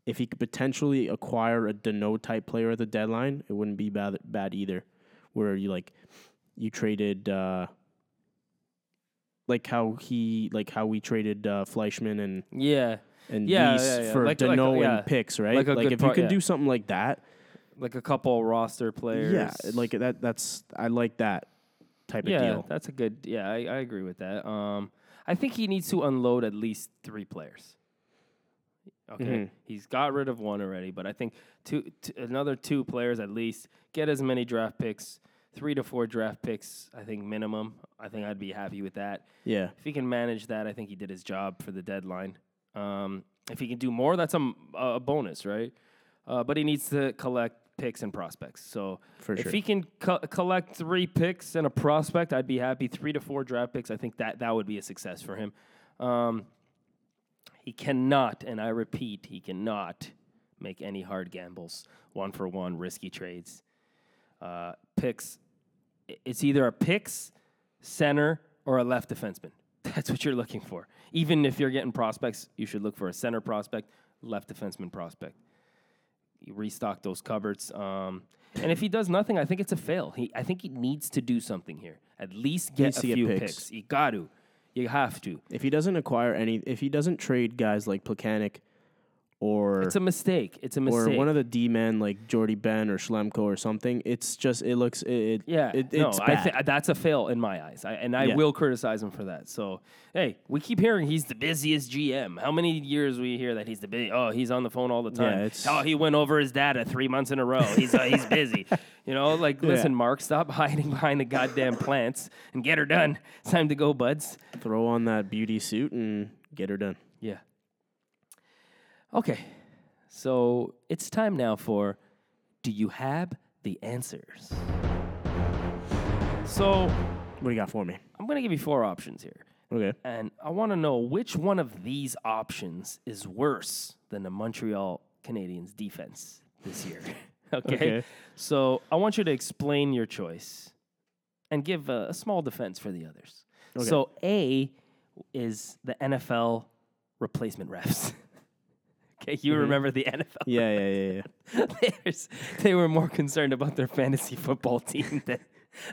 S4: if he could potentially acquire a Danault type player at the deadline, it wouldn't be bad, bad either. Where you like you traded uh, like how he like how we traded uh, Fleischmann and
S3: Yeah,
S4: and
S3: Yeah, yeah, yeah.
S4: for
S3: Like- like,
S4: Danault
S3: yeah.
S4: and picks, right?
S3: Like
S4: Like, if you can do something like that,
S3: like a couple roster players.
S4: yeah, like that. That's I like that type of deal.
S3: that's a good. Yeah, I, I agree with that. Um, I think he needs to unload at least three players. Okay,
S4: Mhm.
S3: he's got rid of one already, but I think two, t- another two players at least get as many draft picks, three to four draft picks. I think minimum. I think I'd be happy with that.
S4: Yeah,
S3: If he can manage that, I think he did his job for the deadline. Um, if he can do more, that's a bonus, right? Uh, but he needs to collect picks and prospects. So
S4: For
S3: if
S4: sure.
S3: he can co- collect three picks and a prospect, I'd be happy. Three to four draft picks, I think that that would be a success for him. Um, he cannot, and I repeat, he cannot make any hard gambles, one for one, risky trades. Uh, picks, it's either a picks, center, or a left defenseman. That's what you're looking for. Even if you're getting prospects, you should look for a center prospect, left defenseman prospect. You restock those cupboards. Um, and if he does nothing, I think it's a fail. He, I think he needs to do something here. At least get
S4: Needs
S3: a
S4: to get
S3: few
S4: picks.
S3: picks. You got to. You have to.
S4: if he doesn't acquire any, if he doesn't trade guys like Plekanec or
S3: It's a mistake. It's a mistake.
S4: or one of the D men like Jordie Benn or Schlemko or something, it's just it looks it, it
S3: Yeah,
S4: it,
S3: no,
S4: it's
S3: I
S4: bad.
S3: thi- that's a fail in my eyes, I, and I
S4: Yeah.
S3: will criticize him for that. So, hey, we keep hearing he's the busiest GM. How many years we hear that he's the busy? Oh, he's on the phone all the time.
S4: Yeah,
S3: oh, he went over his data three months in a row. He's uh, he's busy. You know, like listen, Marc, stop hiding behind the goddamn plants and get her done. It's time to go, buds.
S4: Throw on that beauty suit and get her done.
S3: Okay, so it's time now for Do you have the answers? So
S4: What do you got for me?
S3: I'm going to give you four options here.
S4: Okay.
S3: And I want to know which one of these options is worse than the Montreal Canadiens defense this year. okay?
S4: Okay.
S3: So I want you to explain your choice and give a, a small defense for the others.
S4: Okay.
S3: So A is the NFL replacement refs. okay, you remember the NFL?
S4: Mm-hmm. Yeah, yeah, yeah, yeah.
S3: They were more concerned about their fantasy football team than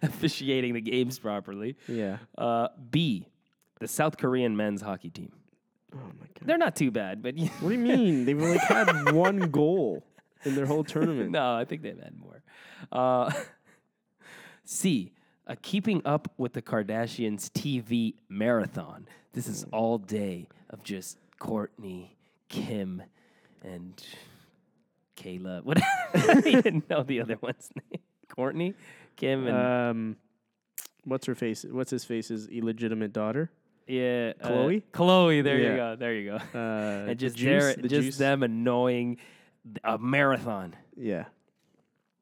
S3: officiating the games properly.
S4: Yeah.
S3: Uh, B, the South Korean men's hockey team.
S4: Oh my god.
S3: They're not too bad, but
S4: What do you mean? They've like had one goal in their whole tournament.
S3: no, I think they've had more. Uh, C, a keeping up with the Kardashians TV marathon. This is all day of just Kourtney, Kim, and Kayla. What? I didn't know the other one's name. Kourtney, Kim, and
S4: Um, what's her face? What's his face's illegitimate daughter?
S3: yeah, uh,
S4: Khloé?
S3: Khloé. There you
S4: Yeah.
S3: go. There you go.
S4: Uh,
S3: and just
S4: the juice,
S3: their-
S4: the
S3: just
S4: juice?
S3: them annoying a marathon.
S4: Yeah.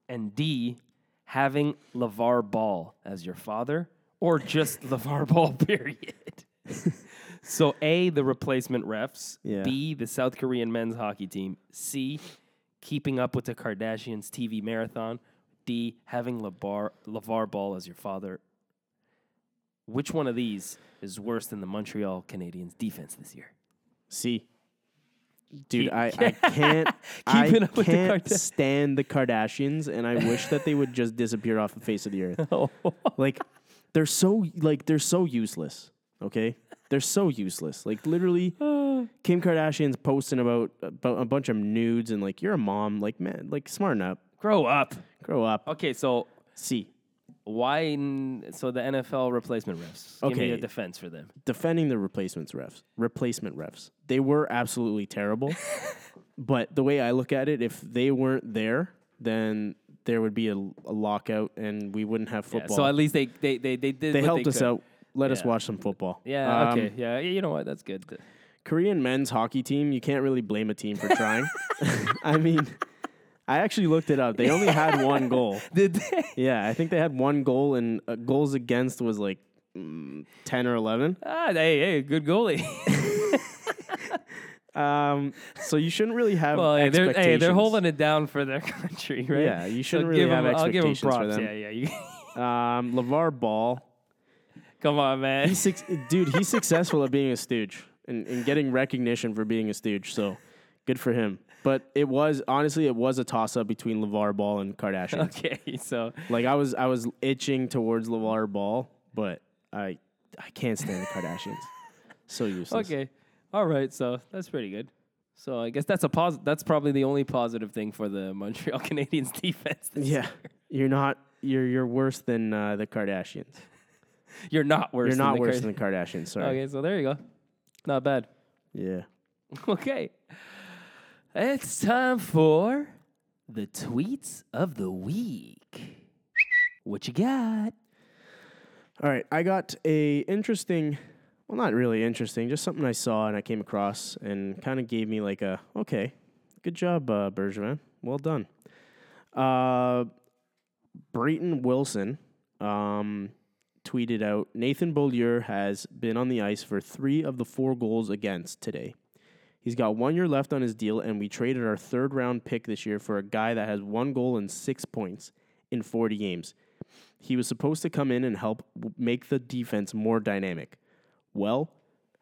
S3: and D, having LeVar Ball as your father, or just LeVar Ball, period. So A, the replacement refs.
S4: Yeah.
S3: B, the South Korean men's hockey team. C, keeping up with the Kardashians TV marathon. D, having LeVar, LeVar Ball as your father. Which one of these is worse than the Montreal Canadiens defense this year?
S4: C. Dude, I, I can't I
S3: up with the
S4: can't stand the Kardashians and I wish that they would just disappear off the face of the earth. like they're so like they're so useless, okay? They're so useless. Like literally Kim Kardashian's posting about about a bunch of nudes and like you're a mom, like man, like smarten up.
S3: Grow up.
S4: Grow up.
S3: Okay, so
S4: See.
S3: why? n- So the NFL replacement refs. Give me a defense for them.
S4: defending the replacements refs, replacement refs. They were absolutely terrible. but the way I look at it, if they weren't there, then there would be a, a lockout and we wouldn't have
S3: Yeah,
S4: football.
S3: so at least they they they they did.
S4: they
S3: what
S4: helped us
S3: could.
S4: out. Let us watch some football.
S3: Yeah.
S4: Um,
S3: okay. Yeah. You know what? That's good.
S4: Korean men's hockey team, you can't really blame a team for trying. I mean, I actually looked it up. They only had one goal.
S3: Did they?
S4: Yeah, I think they had one goal, and uh, goals against was like mm, 10 or 11.
S3: Ah, hey, hey, good goalie.
S4: Um, so you shouldn't really have
S3: well, hey, they're hey, they're holding it down for their country, right?
S4: Yeah, you shouldn't
S3: So
S4: really
S3: give
S4: have
S3: 'em- I'll give 'em
S4: expectations for them.
S3: Yeah, yeah. You,
S4: Um, LeVar Ball,
S3: come on, man.
S4: he's six, dude. He's successful at being a stooge and, and getting recognition for being a stooge. So good for him. But it was honestly, it was a toss up between LeVar Ball and Kardashian.
S3: okay, so
S4: Like I was, I was itching towards LeVar Ball, but I, I can't stand the Kardashians. So useless.
S3: okay, all right. So that's pretty good. So I guess that's a pos- That's probably the only positive thing for the Montreal Canadiens defense.
S4: Yeah, you're not. You're you're worse than uh, the Kardashians.
S3: You're not worse.
S4: you're
S3: than
S4: not
S3: the
S4: worse than the Kardashians. Sorry.
S3: Okay, so there you go. Not bad.
S4: Yeah.
S3: Okay. It's time for the tweets of the week. What you got?
S4: All right, I got a interesting, well, not really interesting, just something I saw and I came across and kind of gave me like a okay, good job, uh, Bergevin, well done. Uh, Brayton Wilson um, tweeted out Nathan Beaulieu has been on the ice for three of the four goals against today. He's got one year left on his deal, and we traded our third round pick this year for a guy that has one goal and six points in 40 games. He was supposed to come in and help make the defense more dynamic. Well,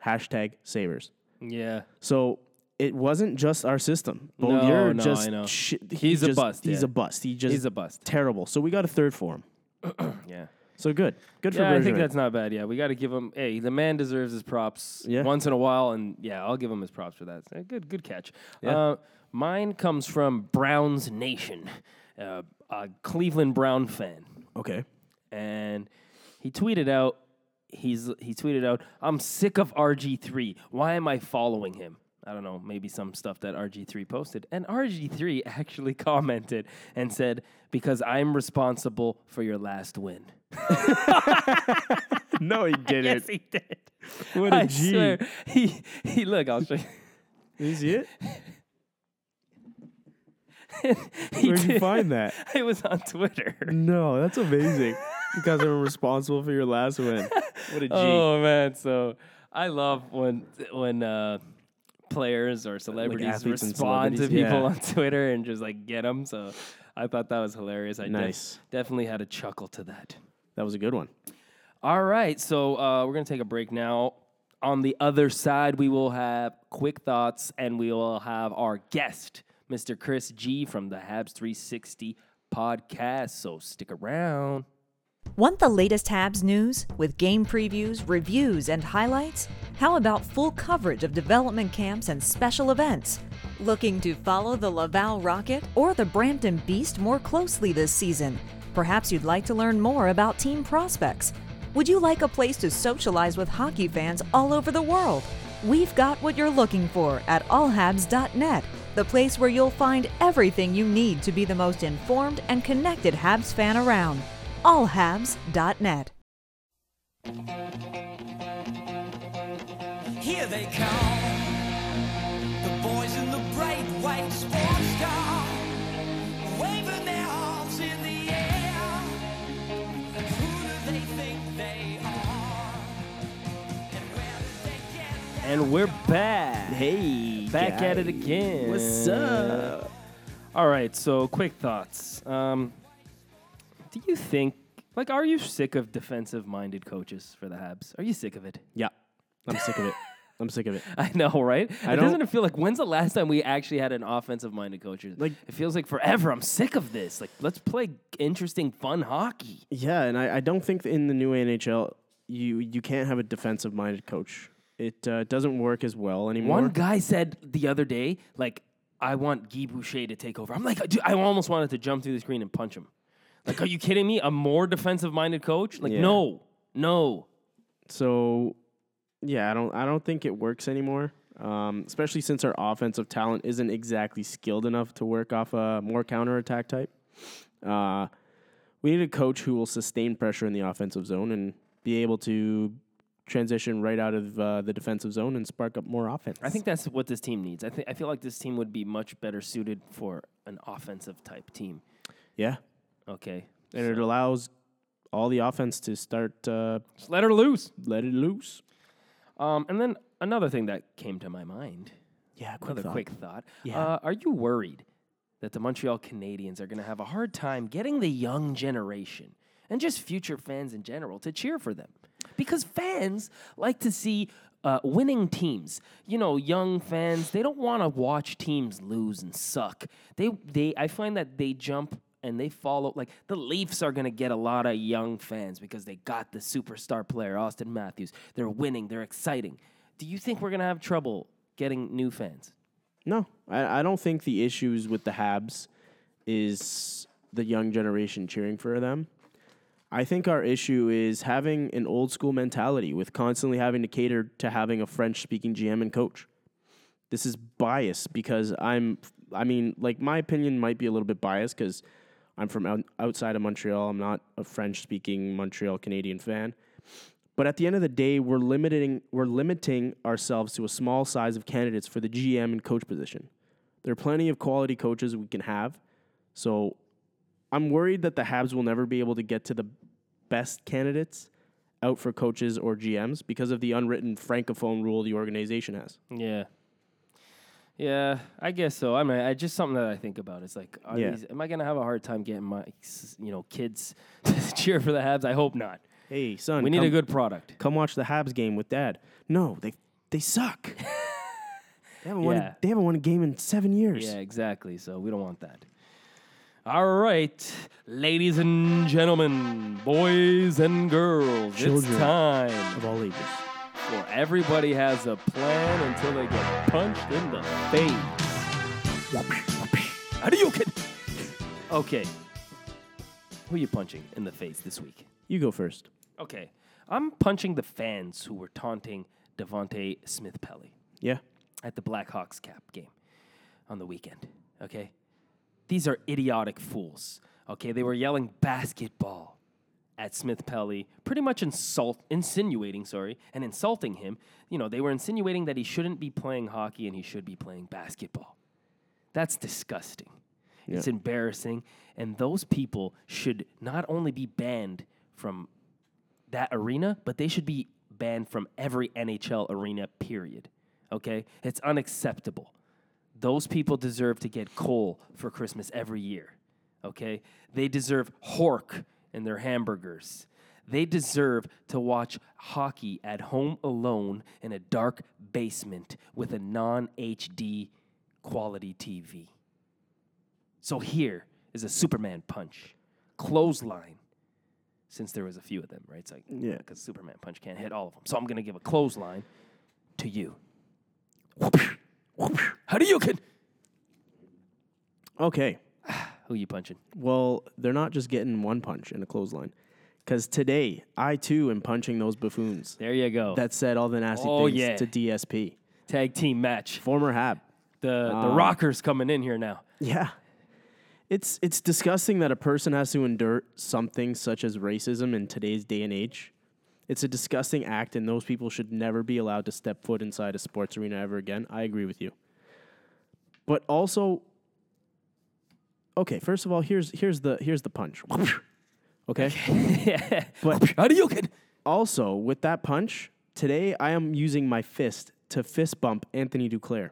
S4: hashtag Sabres.
S3: Yeah.
S4: So it wasn't just our system.
S3: No,
S4: Beaulieu
S3: no,
S4: just
S3: I know.
S4: shi- he
S3: He's a bust,
S4: He's
S3: yeah.
S4: a bust. He just
S3: He's a bust.
S4: terrible. So we got a third for him.
S3: Yeah.
S4: So good. Good for
S3: Yeah, I think that's not bad. Yeah, we got to give him. Hey, the man deserves his props
S4: Yeah.
S3: once in a while, and yeah, I'll give him his props for that. So, good, good catch.
S4: Yeah.
S3: Uh, mine comes from Browns Nation, uh, a Cleveland Brown fan,
S4: okay.
S3: and he tweeted out. He's he tweeted out, "I'm sick of RG3. Why am I following him?" I don't know, maybe some stuff that RG3 posted. And RG3 actually commented and said, "Because I'm responsible for your last win."
S4: No, he didn't.
S3: Yes, he did.
S4: What a
S3: I
S4: G.
S3: swear. He he look, I'll show you.
S4: Did you it? Where'd you find that?
S3: It was on Twitter.
S4: No, that's amazing. you guys are responsible for your last win. What a G.
S3: Oh man, so I love when when uh, players or celebrities
S4: and
S3: respond to people
S4: yeah.
S3: on Twitter and just like get them. So I thought that was hilarious. I def- definitely had a chuckle to that.
S4: That was a good one.
S3: All right, so uh, we're gonna take a break now. On the other side, we will have quick thoughts, and we will have our guest, Mr. Chris G from the Habs 360 podcast. So stick around.
S5: Want the latest Habs news with game previews, reviews, and highlights? How about full coverage of development camps and special events? Looking to follow the Laval Rocket or the Brampton Beast more closely this season? Perhaps you'd like to learn more about team prospects. Would you like a place to socialize with hockey fans all over the world? We've got what you're looking for at allhabs.net, the place where you'll find everything you need to be the most informed and connected Habs fan around. allhabs.net.
S1: Here they come, the boys in the bright white sports car, And
S3: we're back.
S4: Hey,
S3: back at it again.
S4: What's up?
S3: All right, so quick thoughts. Um, do you think, like, are you sick of defensive minded coaches for the Habs? Are you sick of it?
S4: Yeah, I'm sick of it. I'm sick of it.
S3: I know, right?
S4: I
S3: it doesn't it feel like when's the last time we actually had an offensive minded coach?
S4: Like-
S3: it feels like forever. I'm sick of this. Like, let's play interesting, fun hockey.
S4: Yeah, and I, I don't think in the new NHL you you can't have a defensive minded coach. It uh, doesn't work as well anymore.
S3: One guy said the other day, like, I want Guy Boucher to take over. I'm like, dude, I almost wanted to jump through the screen and punch him. Like, are you kidding me? A more defensive minded coach? Like,
S4: Yeah.
S3: no, no.
S4: So, yeah, I don't I don't think it works anymore. Um, especially since our offensive talent isn't exactly skilled enough to work off a more counterattack type. Uh, we need a coach who will sustain pressure in the offensive zone and be able to transition right out of uh, the defensive zone and spark up more offense.
S3: I think that's what this team needs. I think I feel like this team would be much better suited for an offensive type team.
S4: yeah,
S3: Okay,
S4: and it allows all the offense to start uh,
S3: just let her loose.
S4: let it loose.
S3: Um, and then another thing that came to my mind,
S4: Yeah,
S3: another quick thought.
S4: Yeah.
S3: Uh, are you worried that the Montreal Canadiens are going to have a hard time getting the young generation and just future fans in general to cheer for them? Because fans like to see uh, winning teams. You know, young fans they don't want to watch teams lose and suck. They they I find that they jump and they follow like the Leafs are going to get a lot of young fans because they got the superstar player Auston Matthews. They're winning, they're exciting. Do you think we're going to have trouble getting new fans?
S4: No, I, I don't think the issues with the Habs is the young generation cheering for them. I think our issue is having an old school mentality with constantly having to cater to having a French speaking GM and coach. This is bias because I'm, I mean, like my opinion might be a little bit biased because I'm from outside of Montreal. I'm not a French speaking Montreal Canadian fan. But at the end of the day, we're limiting we're limiting ourselves to a small size of candidates for the GM and coach position. There are plenty of quality coaches we can have. So I'm worried that the Habs will never be able to get to the best candidates out for coaches or GMs because of the unwritten francophone rule the organization has.
S3: Yeah. Yeah, I guess so. I mean, I just something that I think about. It's like, are
S4: Yeah.
S3: these, am I gonna have a hard time getting my, you know, kids to cheer for the Habs? I hope not.
S4: Hey, son,
S3: We need
S4: come,
S3: a good product.
S4: come watch the Habs game with dad. No, they they suck. they haven't won a, they haven't won a game in 7 years.
S3: Yeah, exactly. So we don't want that. All right, ladies and gentlemen, boys and girls, it's time
S4: Of all ages.
S3: for everybody has a plan until they get punched in the face. How do you kid? Okay. Who are you punching in the face this week?
S4: You go first.
S3: Okay. I'm punching the fans who were taunting Devante Smith Pelly
S4: Yeah.
S3: at the Blackhawks cap game on the weekend. Okay? These are idiotic fools. Okay? They were yelling basketball at Smith Pelly, pretty much insult insinuating, sorry, and insulting him. You know, they were insinuating that he shouldn't be playing hockey and he should be playing basketball. That's disgusting. It's embarrassing. And those people should not only be banned from that arena, but they should be banned from every NHL arena, period. Okay? It's unacceptable. Those people deserve to get coal for Christmas every year. Okay? They deserve hork in their hamburgers. They deserve to watch hockey at home alone in a dark basement with a non HD quality TV. So here is a Superman punch, clothesline, since there was a few of them, right? It's like,
S4: Yeah.
S3: because Superman punch can't hit all of them. So I'm going to give a clothesline to you. How do you can?
S4: Okay.
S3: Who you punching?
S4: Well, they're not just getting one punch in a clothesline. Because today, I too am punching those buffoons
S3: There you go.
S4: that said all the nasty
S3: Oh,
S4: things
S3: yeah.
S4: to DSP.
S3: Tag team match.
S4: Former Hab.
S3: The the
S4: Um,
S3: Rockers coming in here now.
S4: Yeah. It's it's disgusting that a person has to endure something such as racism in today's day and age. It's a disgusting act and those people should never be allowed to step foot inside a sports arena ever again. I agree with you. But also Okay, first of all, here's here's the here's the punch. Okay?
S3: yeah.
S4: But
S3: How do you can?
S4: also, with that punch, today I am using my fist to fist bump Anthony Duclair.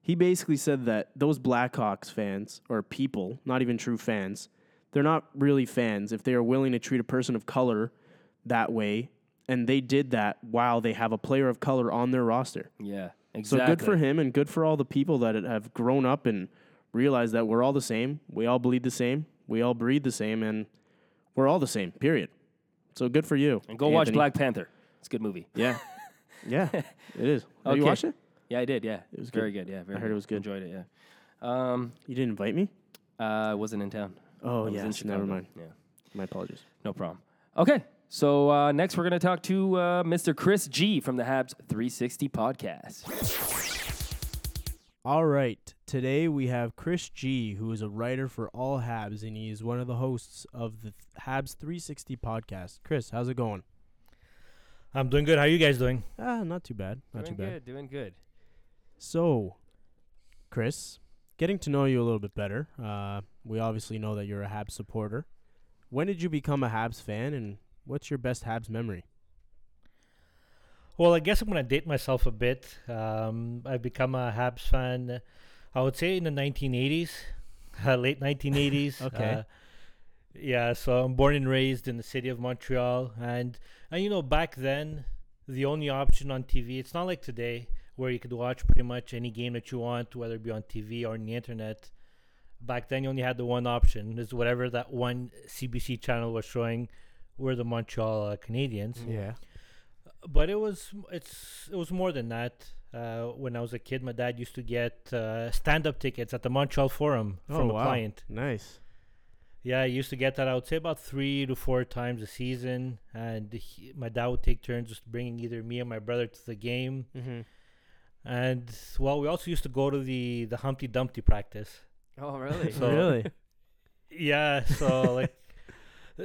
S4: He basically said that those Blackhawks fans, or people, not even true fans, they're not really fans if they are willing to treat a person of color that way and they did that while they have a player of color on their roster.
S3: Yeah,
S4: So good for him and good for all the people that have grown up and realized that we're all the same. We all bleed the same. We all breathe the same, and we're all the same. Period. So good for you.
S3: And go watch Black Panther. It's a good movie.
S4: Yeah, yeah, it is. You
S3: Okay.
S4: watched it?
S3: Yeah, I did. Yeah, it
S4: was
S3: very good. Yeah, very
S4: I heard it was good.
S3: Enjoyed it. Yeah. Um,
S4: You didn't invite me.
S3: uh, I wasn't in town.
S4: Oh
S3: I was in
S4: yes, never mind.
S3: Yeah,
S4: My apologies.
S3: no problem. Okay, so uh, next we're gonna talk to uh, Mr. Chris G from the Habs 360 podcast.
S6: All right. Today we have Chris G, who is a writer for All Habs, and he is one of the hosts of the Habs 360 podcast. Chris, how's it going?
S7: I'm doing good. How are you guys doing?
S6: Ah, not too bad. Not
S3: doing
S6: too bad.
S3: good. Doing good.
S6: So, Chris, getting to know you a little bit better. Uh, we obviously know that you're a Habs supporter. When did you become a Habs fan, and what's your best Habs memory?
S7: Well, I guess I'm gonna date myself a bit. Um, I've become a Habs fan. uh, I would say in the 1980s, uh, late 1980s.
S6: Okay.
S7: Uh, yeah, so I'm born and raised in the city of Montreal, and and you know back then the only option on TV. It's not like today where you could watch pretty much any game that you want, whether it be on TV or on the internet. Back then, you only had the one option: is whatever that one CBC channel was showing were the Montreal uh, Canadiens
S6: Yeah.
S7: but it was it's it was more than that. Uh, when I was a kid, my dad used to get uh, stand-up tickets at the Montreal Forum from
S6: oh,
S7: a
S6: wow.
S7: client.
S6: Nice.
S7: Yeah, I used to get that. I would say about three to four times a season, and he, my dad would take turns just bringing either me and my brother to the game.
S6: Mm-hmm.
S7: And well, we also used to go to the the Humpty Dumpty practice.
S3: Oh, really?
S7: So-
S6: really?
S7: Yeah, so like,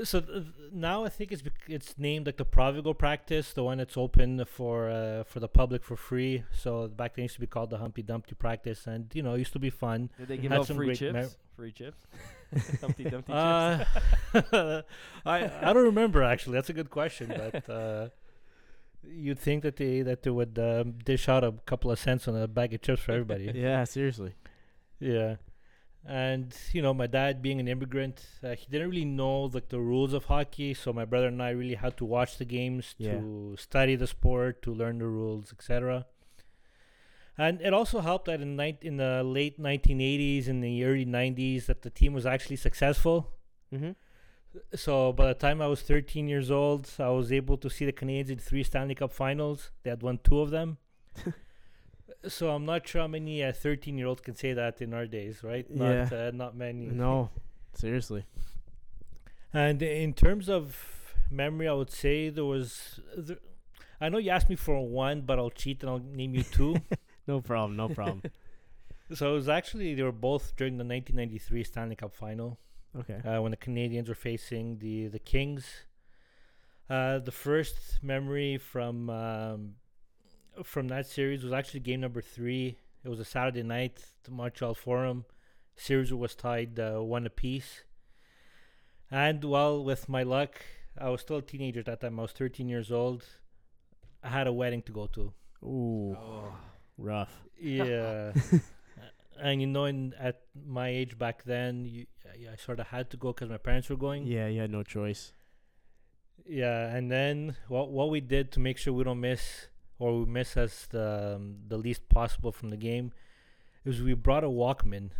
S7: so th- now I think it's bec- it's named like the Provigo practice, the one that's open for uh, for the public for free. So back then it used to be called the Humpty Dumpty practice, and you know it used to be fun.
S3: Did they give
S7: Had
S3: out
S7: some
S3: free chips?
S7: mem-
S3: free chips? Humpty Dumpty chips.
S7: Uh, I I don't remember actually. That's a good question, but uh, you'd think that they that they would um, dish out a couple of cents on a bag of chips for everybody.
S6: yeah, seriously.
S7: Yeah. And you know, my dad being an immigrant, uh, he didn't really know like the rules of hockey. So my brother and I really had to watch the games
S6: Yeah.
S7: to study the sport, to learn the rules, etc. And it also helped that in nine in the late 1980s and the early 90s that the team was actually successful.
S6: Mm-hmm.
S7: So by the time I was 13 years old, I was able to see the Canadiens in three Stanley Cup Finals. They had won two of them. so I'm not sure how many 13 year olds can say that in our days, right? Not, uh, not many.
S6: No, seriously.
S7: And in terms of memory, I would say there was. There, I know you asked me for one, but I'll cheat and I'll name you two.
S6: No problem. No problem.
S7: so it was actually they were both during the 1993 Stanley Cup Final.
S6: okay.
S7: uh, when the Canadiens were facing the the Kings. Uh, the first memory from um, from that series was actually game number three. It was a Saturday night, the Montreal Forum. Series was tied uh, one apiece. And well, with my luck, I was still a teenager at that time. I was 13 years old. I had a wedding to go to.
S6: Ooh,
S3: Oh.
S6: rough.
S7: Yeah. and you know, in at my age back then, you, I, I sort of had to go because my parents were going.
S6: Yeah, you had no choice.
S7: Yeah, and then what what we did to make sure we don't miss or we miss as the um, the least possible from the game is we brought a Walkman.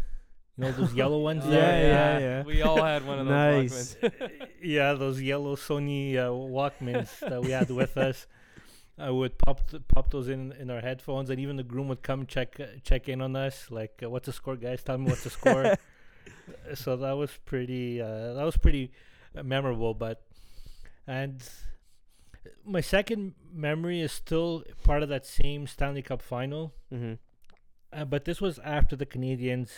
S7: You know those yellow ones?
S6: Yeah,
S7: there?
S6: yeah, yeah.
S3: We all had one of those
S6: Nice.
S3: Walkmans.
S7: yeah, those yellow Sony uh, Walkmans that we had with us. I would pop th- pop those in in our headphones, and even the groom would come check uh, check in on us, like, uh, "What's the score, guys? Tell me what's the score." so that was pretty uh, that was pretty uh, memorable. But and my second memory is still part of that same Stanley Cup final,
S6: Mm-hmm.
S7: uh, but this was after the Canadiens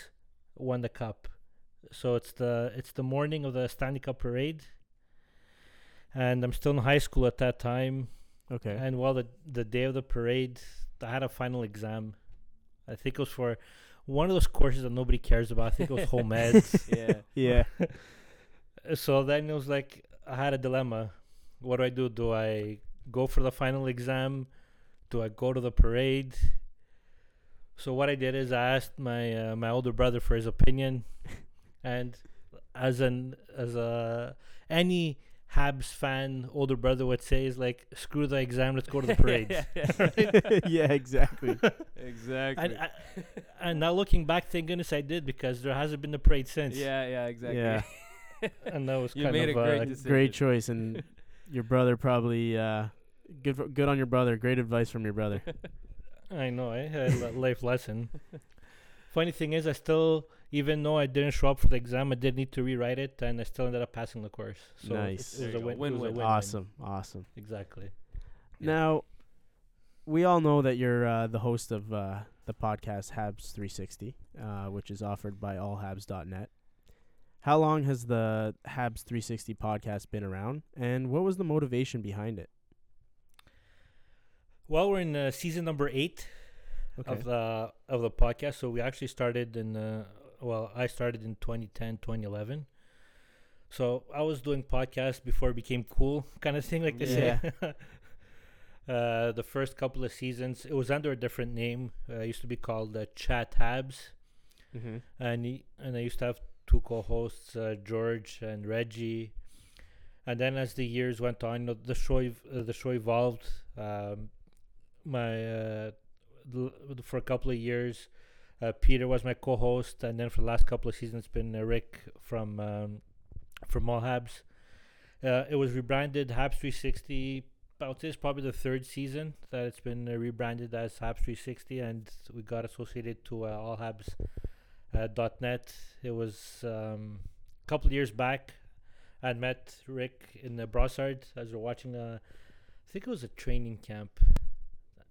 S7: won the cup. So it's the it's the morning of the Stanley Cup parade, and I'm still in high school at that time.
S6: Okay.
S7: And while the the day of the parade, I had a final exam. I think it was for one of those courses that nobody cares about. I think it was home ed.
S3: yeah.
S6: yeah.
S7: So then it was like I had a dilemma. What do I do? Do I go for the final exam? Do I go to the parade? So what I did is I asked my uh, my older brother for his opinion, and as an as a any Habs fan older brother would say is like, "Screw the exam, let's go to the parade
S4: yeah, exactly.
S3: exactly.
S7: and, I, and now looking back, thank goodness I did because there hasn't been a parade since.
S3: yeah, yeah, exactly.
S4: Yeah.
S7: and that was
S3: You
S7: kind
S3: made
S7: of
S3: a great
S7: uh.
S4: Great choice, and your brother probably uh, good. For, good on your brother. Great advice from your brother.
S7: I know, eh? A life lesson. Funny thing is, I still, even though I didn't show up for the exam, I did need to rewrite it, and I still ended up passing the course. So
S4: Nice.
S7: It,
S3: There
S7: was a
S3: go.
S7: win. it was a
S3: Win-win.
S7: win-win.
S4: awesome, awesome.
S7: Exactly.
S4: Now, we all know that you're uh, the host of uh, the podcast Habs 360, uh, which is offered by allhabs.net. How long has the Habs 360 podcast been around, and what was the motivation behind it?
S7: Well, we're in uh, season number eight of the of the podcast. So we actually started in uh, well, I started in 2010, 2011. So I was doing podcasts before it became cool, kind of thing, like they say. uh, the first couple of seasons, it was under a different name. Uh, it used to be called uh, Chat Habs,
S4: Mm-hmm.
S7: and and I used to have two co-hosts, uh, George and Reggie. And then as the years went on, the show uh, the show evolved. Um, my uh, for a couple of years, uh, Peter was my co-host, and then for the last couple of seasons, it's been uh, Rick from um, from All Habs. It was rebranded Habs 360. I would say it's probably the third season that it's been rebranded as Habs 360, and we got associated to All Habs uh, .net. It was um, a couple years back. I met Rick in the Brossard as we are watching a, I think it was a training camp,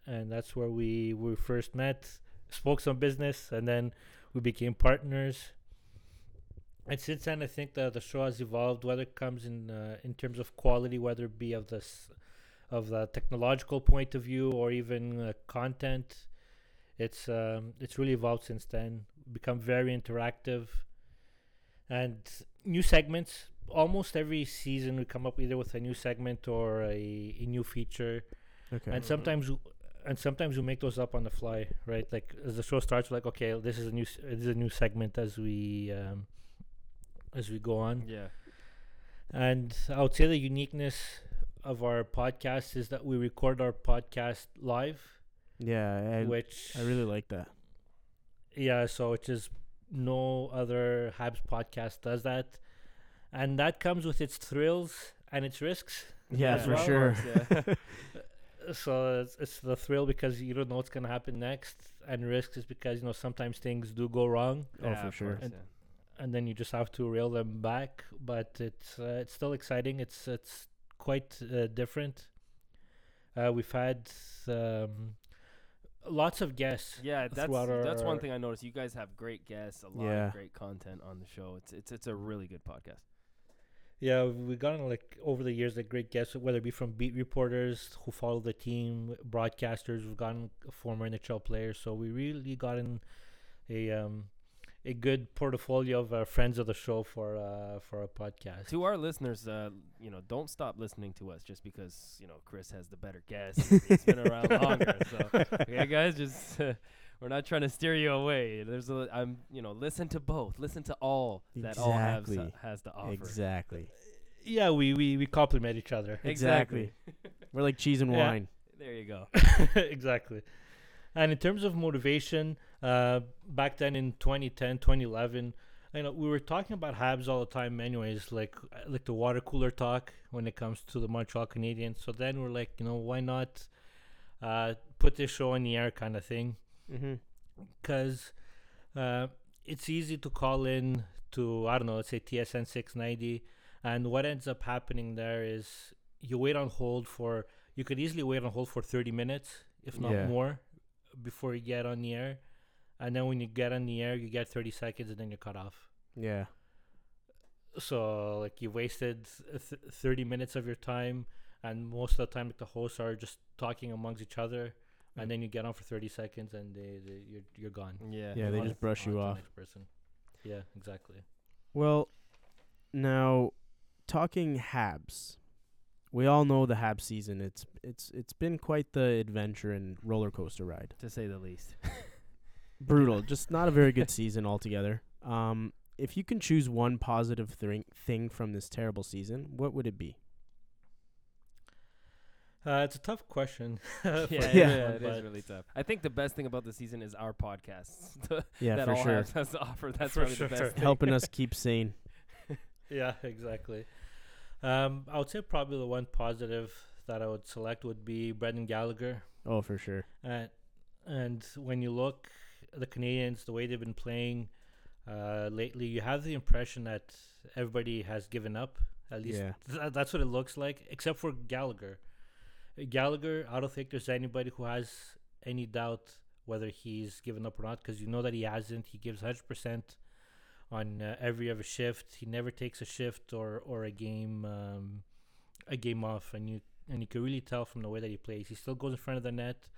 S7: and that's where we we first met, spoke some business, and then we became partners. And since then, I think that the show has evolved. Whether it comes in uh, in terms of quality, whether it be of this of the technological point of view or even uh, content, it's um, it's really evolved since then. Become very interactive, and new segments. Almost every season, we come up either with a new segment or a, a new feature,
S4: Okay.
S7: and sometimes w- and sometimes we make those up on the fly, right? Like as the show starts, we're like, okay, this is a new s- this is a new segment as we um, as we go on.
S3: Yeah.
S7: And I would say the uniqueness of our podcast is that we record our podcast live,
S4: yeah, I,
S7: which
S4: I really like that.
S7: Yeah, so which is no other Habs podcast does that, and that comes with its thrills and its risks.
S4: Yeah, for
S7: well.
S4: sure.
S3: Yeah.
S7: So it's, it's the thrill because you don't know what's gonna happen next, and risks is because you know sometimes things do go wrong,
S4: Oh,
S3: Yeah,
S4: for sure.
S3: course,
S7: And-
S3: yeah.
S7: and then you just have to reel them back. But it's uh, it's still exciting. It's it's quite uh, different. Uh, we've had um, lots of guests.
S3: Yeah, that's
S7: throughout
S3: that's one thing I noticed. You guys have great guests, a lot
S4: Yeah.
S3: of great content on the show. It's it's it's a really good podcast.
S7: Yeah, we've gotten like over the years like great guests, whether it be from beat reporters who follow the team, broadcasters. We've gotten former NHL players, so we really gotten a um a good portfolio of uh, friends of the show for uh for a podcast.
S3: To our listeners, uh, you know, don't stop listening to us just because you know Chris has the better guest. and He's been around longer, so yeah, guys, just we're not trying to steer you away. There's a, I'm, you know, listen to both. Listen to all that all has
S4: Exactly.
S3: has to offer.
S4: Exactly.
S7: Yeah, we we we complement each other.
S4: Exactly. We're like cheese and
S7: Yeah.
S4: wine.
S3: There you go.
S7: exactly. And in terms of motivation, uh, back then in 2010, 2011, you know, we were talking about Habs all the time, anyways, like like the water cooler talk when it comes to the Montreal Canadiens. So then we're like, you know, why not uh, put this show on the air, kind of thing,
S4: Mm-hmm.
S7: because uh, it's easy to call in to I don't know, let's say TSN 690, and what ends up happening there is you wait on hold for you could easily wait on hold for 30 minutes, if not
S4: Yeah.
S7: more, before you get on the air, and then when you get on the air, you get 30 seconds and then you're cut off.
S4: Yeah.
S7: So like you wasted th- 30 minutes of your time, and most of the time like, the hosts are just talking amongst each other. And then you get on for 30 seconds, and they, they you're you're gone.
S3: Yeah.
S4: Yeah, they
S7: On
S4: just brush you off.
S7: Person. Yeah, exactly.
S4: Well, now talking Habs, we all know the Habs season. It's it's it's been quite the adventure and roller coaster ride.
S3: to say the least.
S4: Brutal, just not a very good season altogether. Um, if you can choose one positive thing thing from this terrible season, what would it be?
S7: Uh, it's a tough question.
S3: yeah,
S7: for
S3: yeah, it is really tough. I think the best thing about the season is our podcasts
S6: Yeah,
S3: that
S6: for
S3: all
S6: sure.
S3: have has to offer. That's
S7: For
S3: probably
S7: sure.
S3: the best. thing.
S6: Helping us keep sane.
S7: Yeah, exactly. Um, I would say probably the one positive that I would select would be Brendan Gallagher.
S6: Oh, for sure.
S7: And and when you look the Canadiens, the way they've been playing uh, lately, you have the impression that everybody has given up. At least
S6: Yeah.
S7: th- that's what it looks like, except for Gallagher. Uh, Gallagher, I don't think there's anybody who has any doubt whether he's given up or not, because you know that he hasn't. He gives 100% on uh, every other shift. He never takes a shift or or a game um, a game off, and you and you can really tell from the way that he plays. He still goes in front of the net.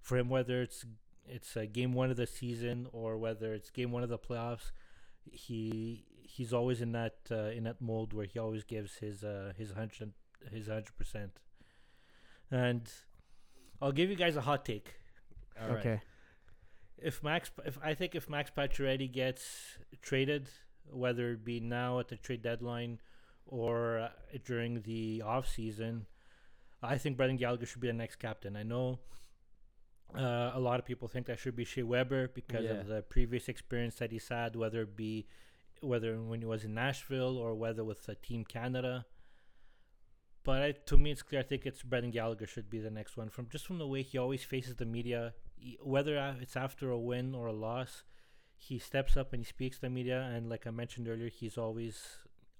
S7: For him, whether it's it's game one of the season or whether it's game one of the playoffs, he he's always in that uh, in that mode where he always gives his uh, his hundred his hundred percent. And I'll give you guys a hot take.
S3: All right.
S7: If Max, if I think if Max Pacioretty gets traded, whether it be now at the trade deadline or uh, during the off season, I think Brendan Gallagher should be the next captain. I know uh, a lot of people think that should be Shea Weber because
S3: Yeah.
S7: of the previous experience that he's had, whether it be whether when he was in Nashville or whether with uh, Team Canada. But I, to me, it's clear. I think it's Brendan Gallagher should be the next one from just from the way he always faces the media, whether it's after a win or a loss. He steps up and he speaks to the media, and like I mentioned earlier, he's always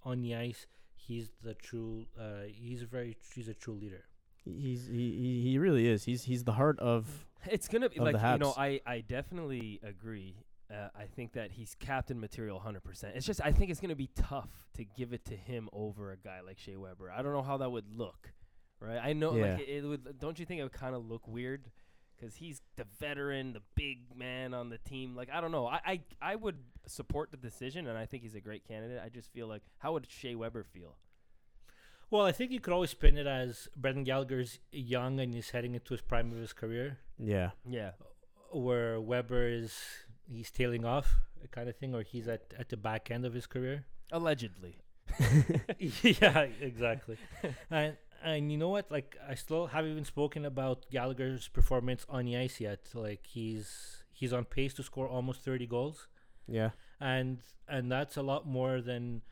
S7: on the ice. He's the true. Uh, he's a very. He's a true leader.
S6: He's he, he he really is. He's he's the heart of
S3: It's gonna be like you know. I I definitely agree. Uh, I think that he's captain material 100%. It's just I think it's gonna be tough to give it to him over a guy like Shea Weber. I don't know how that would look, right? I know
S6: Yeah.
S3: like it, it would. Don't you think it would kind of look weird? Because he's the veteran, the big man on the team. Like I don't know. I, I I would support the decision, and I think he's a great candidate. I just feel like how would Shea Weber feel?
S7: Well, I think you could always spin it as Brendan Gallagher's young and he's heading into his prime of his career,
S6: yeah.
S3: Yeah,
S7: where Weber is he's tailing off, kind of thing, or he's at, at the back end of his career.
S3: allegedly.
S7: yeah, exactly. and and you know what? Like I still haven't even spoken about Gallagher's performance on the ice yet. Like he's he's on pace to score almost thirty goals,
S6: Yeah.
S7: and and that's a lot more than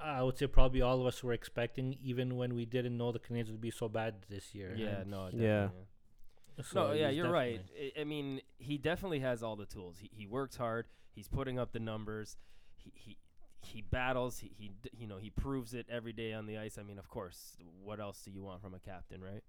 S7: I would say probably all of us were expecting, even when we didn't know the Canadiens would be so bad this year.
S3: Yeah,
S7: And
S3: no,
S6: Yeah.
S7: so
S3: no, yeah, you're right. I, I mean, he definitely has all the tools. He, he works hard. He's putting up the numbers. He he, he battles. He, he you know he proves it every day on the ice. I mean, of course, what else do you want from a captain, right?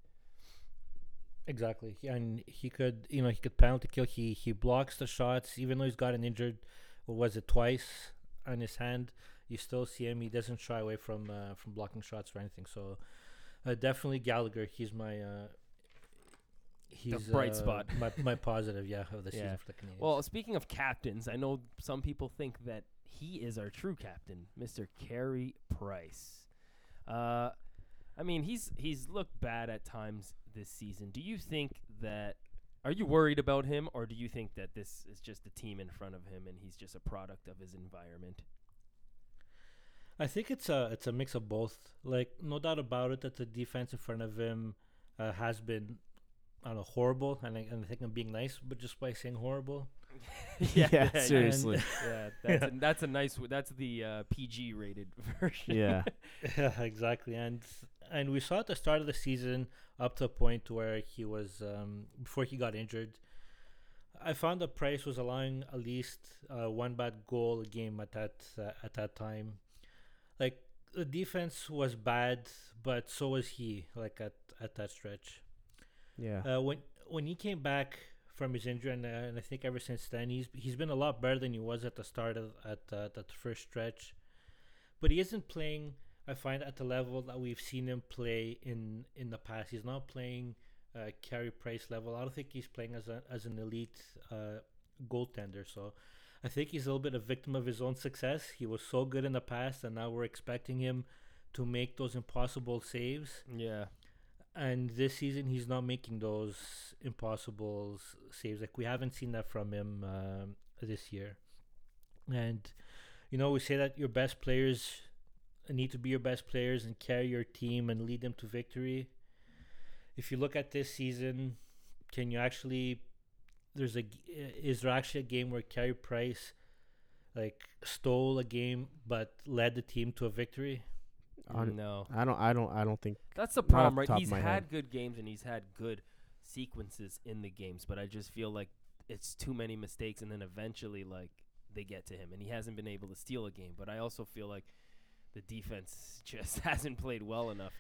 S7: Exactly, He- and he could, you know, he could penalty kill. He he blocks the shots, even though he's gotten injured. What was it twice on his hand? You still see him. He doesn't shy away from uh, from blocking shots or anything. So, uh, definitely Gallagher. He's my uh, he's
S3: bright
S7: uh,
S3: spot.
S7: my my positive, yeah, of the
S3: Yeah.
S7: season for the Canadiens.
S3: Well, speaking of captains, I know some people think that he is our true captain, Mr. Carey Price. Uh, I mean, he's he's looked bad at times this season. Do you think that? Are you worried about him, or do you think that this is just the team in front of him and he's just a product of his environment?
S7: I think it's a it's a mix of both. Like no doubt about it that the defense in front of him uh, has been I don't know horrible, and I, and I think I'm being nice, but just by saying horrible,
S6: Yeah, seriously.
S3: yeah, that's a, that's a nice. w- That's the uh, PG rated version.
S6: Yeah.
S7: Yeah, exactly. And and we saw at the start of the season up to a point where he was um, before he got injured. I found that Price was allowing at least uh, one bad goal a game at that uh, at that time. Like the defense was bad, but so was he. Like at at that stretch.
S6: Yeah.
S7: Uh, when when he came back from his injury, and, uh, and I think ever since then he's he's been a lot better than he was at the start of at uh, that first stretch. But he isn't playing. I find at the level that we've seen him play in in the past. He's not playing uh, Carey Price level. I don't think he's playing as a as an elite uh, goaltender. So. I think he's a little bit a victim of his own success. He was so good in the past, and now we're expecting him to make those impossible saves
S3: yeah.
S7: And this season he's not making those impossible saves. Like we haven't seen that from him um, this year. And you know, we say that your best players need to be your best players and carry your team and lead them to victory. if you look at this season, can you actually? There's a. Is there actually a game where Carey Price, like, stole a game but led the team to a victory?
S6: On-
S3: no,
S6: I don't. I don't. I don't think.
S3: that's the problem, right?
S6: top
S3: He's had
S6: head.
S3: good games and he's had good sequences in the games, but I just feel like it's too many mistakes, and then eventually, like they get to him, and he hasn't been able to steal a game. But I also feel like the defense just hasn't played well enough.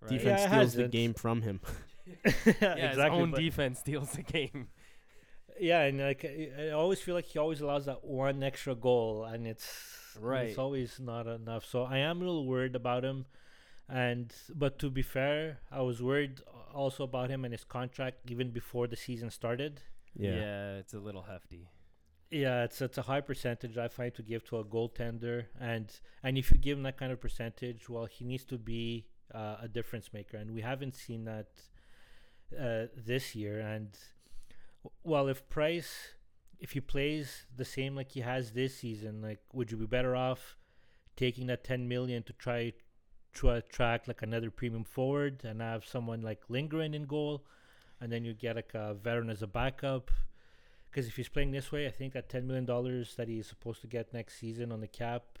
S3: Right?
S6: Defense
S7: it
S6: steals the game from him.
S3: yeah, his own defense steals the game.
S7: Yeah, and like I I always feel like he always allows that one extra goal, and it's
S3: Right.
S7: It's always not enough. So I am a little worried about him, and but to be fair, I was worried also about him and his contract even before the season started.
S6: Yeah.
S3: it's a little hefty.
S7: Yeah, it's it's a high percentage I find to give to a goaltender, and and if you give him that kind of percentage, well, he needs to be uh, a difference maker, and we haven't seen that uh, this year. And well, if Price, if he plays the same like he has this season, like would you be better off taking that ten million to try to attract like another premium forward and have someone like lingering in goal, and then you get like a veteran as a backup? Because if he's playing this way, I think that ten million dollars that he's supposed to get next season on the cap,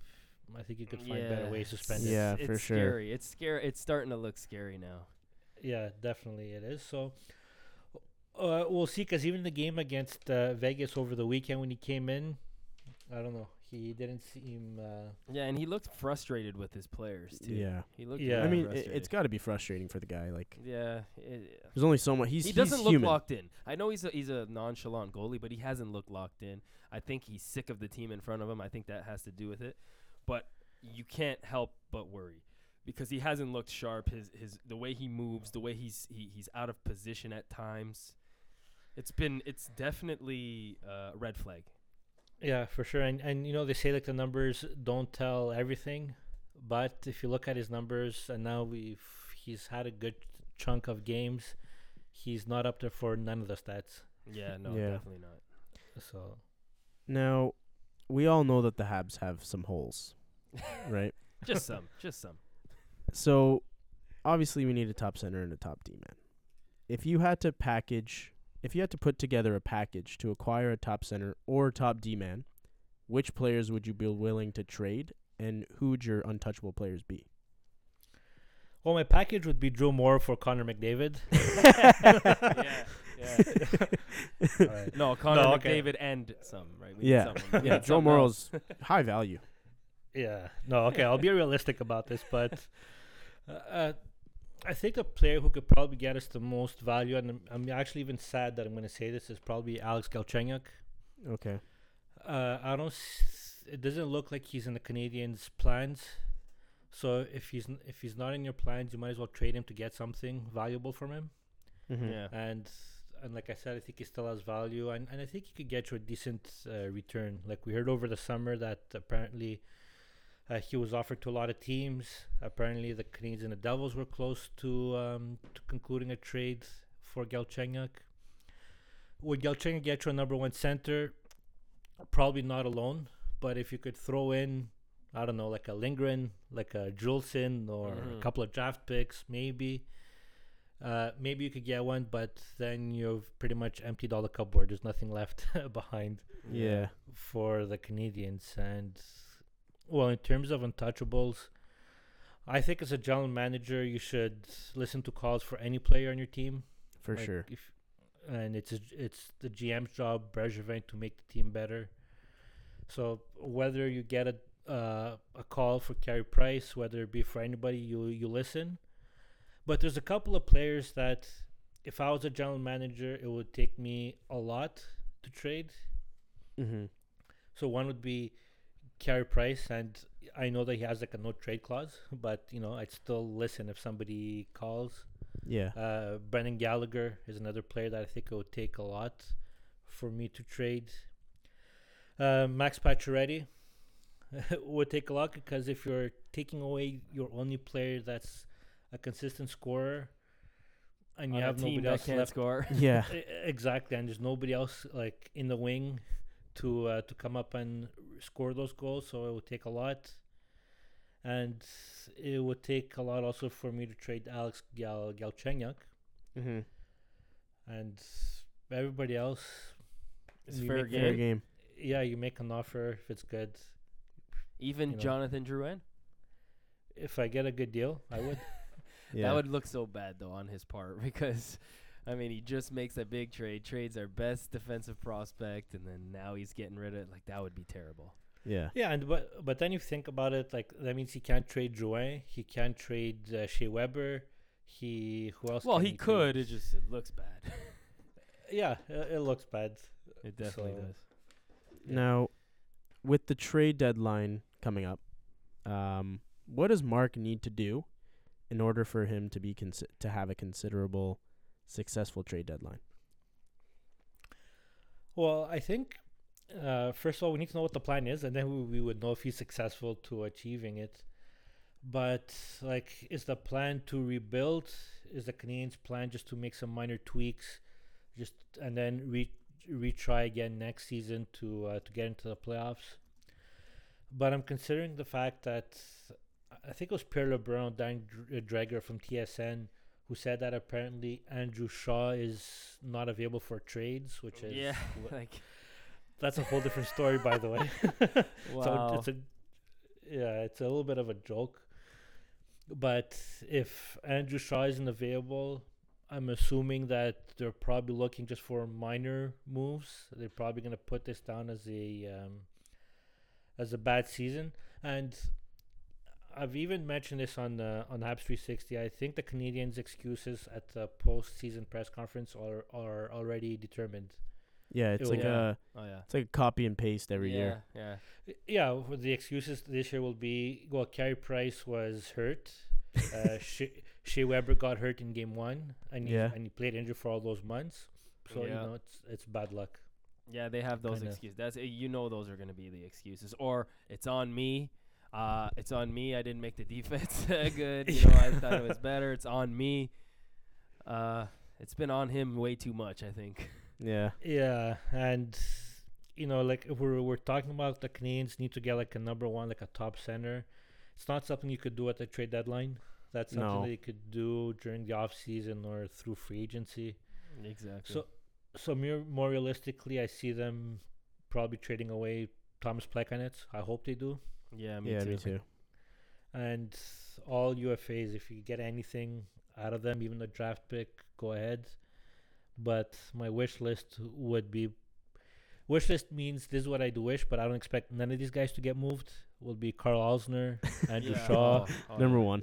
S7: I think you could find better ways to spend it.
S6: Yeah,
S3: it's
S6: for sure.
S3: Scary. It's scary. It's starting to look scary now.
S7: Yeah, definitely it is. So uh, we'll see. Because even the game against uh, Vegas over the weekend when he came in, I don't know, he didn't seem. Uh,
S3: Yeah, and he looked frustrated with his players too.
S6: Yeah.
S3: he looked.
S7: Yeah.
S6: I mean, it,
S3: frustrated.
S6: it's got to be frustrating for the guy. Like,
S3: yeah. it-
S6: there's only so much. He's
S3: he doesn't look
S6: human.
S3: locked in. I know he's a, he's a nonchalant goalie, but he hasn't looked locked in. I think he's sick of the team in front of him. I think that has to do with it. But you can't help but worry because he hasn't looked sharp. His his the way he moves, the way he's he, he's out of position at times. It's been it's definitely uh, a red flag.
S7: yeah, for sure. And and you know they say like the numbers don't tell everything, but if you look at his numbers, and now we've he's had a good chunk of games, he's not up there for none of the stats.
S3: Yeah, no,
S6: Yeah.
S3: definitely not.
S7: So
S6: Now, we all know that the Habs have some holes, right?
S3: Just some, just some.
S6: So, obviously, we need a top center and a top D man. If you had to package, if you had to put together a package to acquire a top center or top D man, which players would you be willing to trade, and who would your untouchable players be?
S7: well, my package would be Joe Morrow for Connor McDavid.
S3: yeah, yeah.
S7: Alright.
S3: No, Connor
S7: No, okay.
S3: McDavid and some, right? We
S6: Yeah,
S3: someone.
S6: Yeah.
S3: need
S6: Joe
S3: something
S6: high value.
S7: Yeah. No. Okay. I'll be realistic about this, but uh, uh, I think the player who could probably get us the most value, and I'm, I'm actually even sad that I'm going to say this, is probably Alex Galchenyuk.
S6: Okay.
S7: Uh, I don't. S- it doesn't look like he's in the Canadiens' plans. So if he's n- if he's not in your plans, you might as well trade him to get something valuable from him.
S6: Mm-hmm.
S3: Yeah.
S7: And and like I said, I think he still has value, and, and I think he could get you a decent uh, return. Like we heard over the summer that apparently uh, he was offered to a lot of teams. Apparently, the Canadiens and the Devils were close to um, to concluding a trade for Galchenyuk. Would Galchenyuk get you a number one center? Probably not alone, but if you could throw in, I don't know, like a Lindgren, like a Juulsen, or a
S3: Mhm.
S7: couple of draft picks, maybe. Uh, maybe you could get one, but then you've pretty much emptied all the cupboard. There's nothing left behind
S6: Yeah.
S7: for the Canadiens. And well, in terms of untouchables, I think as a general manager, you should listen to calls for any player on your team.
S6: For
S7: Like,
S6: sure.
S7: If, and it's a, it's the GM's job, Bergevin, to make the team better. So whether you get a uh, a call for Carey Price, whether it be for anybody, you you listen. But there's a couple of players that, if I was a general manager, it would take me a lot to trade.
S6: Mm-hmm.
S7: So one would be Carey Price, and I know that he has like a no trade clause, but you know I'd still listen if somebody calls.
S6: Yeah.
S7: Uh, Brendan Gallagher is another player that I think it would take a lot for me to trade. Uh, Max Pacioretty would take a lot because if you're taking away your only player that's a consistent scorer, and you
S3: On
S7: have nobody else
S3: can't
S7: left
S3: score.
S6: Yeah.
S7: Exactly, and there's nobody else like in the wing to uh, to come up and score those goals. So it would take a lot, and it would take a lot also for me to trade Alex Gal Galchenyuk.
S4: Mm-hmm.
S7: and everybody else.
S3: It's fair game.
S4: Fair game.
S7: Yeah, you make an offer if it's good.
S3: Even
S7: you know.
S3: Jonathan Drouin.
S7: If I get a good deal, I would.
S4: Yeah.
S3: That would look so bad though on his part because, I mean, he just makes a big trade, trades our best defensive prospect, and then now he's getting rid of it. Like that would be terrible.
S4: yeah.
S7: yeah, and but but then you think about it, like that means he can't trade Drouin, he can't trade uh, Shea Weber, he who else?
S3: Well,
S7: can
S3: he could. It just it looks bad.
S7: yeah, it, it looks bad.
S3: it definitely
S7: So-
S3: does.
S4: Now, with the trade deadline coming up, um, what does Marc need to do in order for him to be consi- to have a considerable successful trade deadline?
S7: Well, I think uh, first of all we need to know what the plan is, and then we, we would know if he's successful to achieving it. But like, is the plan to rebuild? Is the Canadiens' plan just to make some minor tweaks, just and then re retry again next season to uh, to get into the playoffs? But I'm considering the fact that I think it was Pierre LeBrun, Dan Dr- Dreger from TSN, who said that apparently Andrew Shaw is not available for trades, which is
S3: Yeah,
S7: wh-
S3: like
S7: that's a whole different story, by the way.
S3: wow.
S7: So it's a yeah, it's a little bit of a joke. But if Andrew Shaw isn't available, I'm assuming that they're probably looking just for minor moves. They're probably going to put this down as a um, as a bad season, and I've even mentioned this on uh, on Habs 360. I think the Canadiens' excuses at the postseason press conference are are already determined.
S4: Yeah, it's
S7: It
S4: like
S3: Yeah.
S4: a
S3: oh yeah.
S4: it's like a copy and paste every
S3: yeah,
S4: year.
S3: Yeah.
S7: Yeah, well, the excuses this year will be well, Carey Price was hurt. Uh, Shea, Shea Weber got hurt in game one, and he,
S4: Yeah.
S7: and he played injured for all those months. So you know it's it's bad luck.
S3: Yeah, they have those
S7: Kinda.
S3: excuses. That's you know those are going to be the excuses. Or it's on me. Uh, it's on me. I didn't make the defense good. You know, I thought it was better. It's on me. Uh, it's been on him way too much. I think.
S4: Yeah.
S7: Yeah, and you know, like if we're we're talking about the Canadiens need to get like a number one, like a top center. It's not something you could do at the trade deadline. That's something
S4: No.
S7: that you could do during the off season or through free agency.
S3: Exactly.
S7: So, so more, more realistically, I see them probably trading away Thomas Plekanec. I hope they do.
S3: Yeah, me
S4: yeah,
S3: too.
S4: me too.
S7: And all UFAs, if you get anything out of them, even the draft pick, go ahead. But my wish list would be wish list means this is what I do wish, but I don't expect none of these guys to get moved. Will be Karl Alzner, Andrew
S3: Yeah.
S7: Shaw,
S3: Oh, oh,
S4: Number one.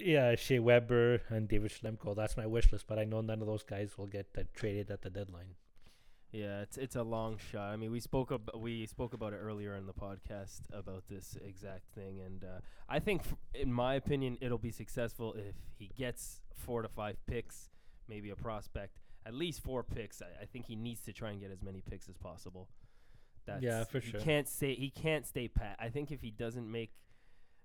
S7: yeah, Shea Weber, and David Schlemko. That's my wish list, but I know none of those guys will get uh, traded at the deadline.
S3: Yeah, it's it's a long shot. I mean, we spoke ab- we spoke about it earlier in the podcast about this exact thing, and uh, I think, f- in my opinion, it'll be successful if he gets four to five picks, maybe a prospect, at least four picks. I, I think he needs to try and get as many picks as possible. That's,
S7: Yeah, for sure. he.
S3: Can't stay. He can't stay pat. I think if he doesn't make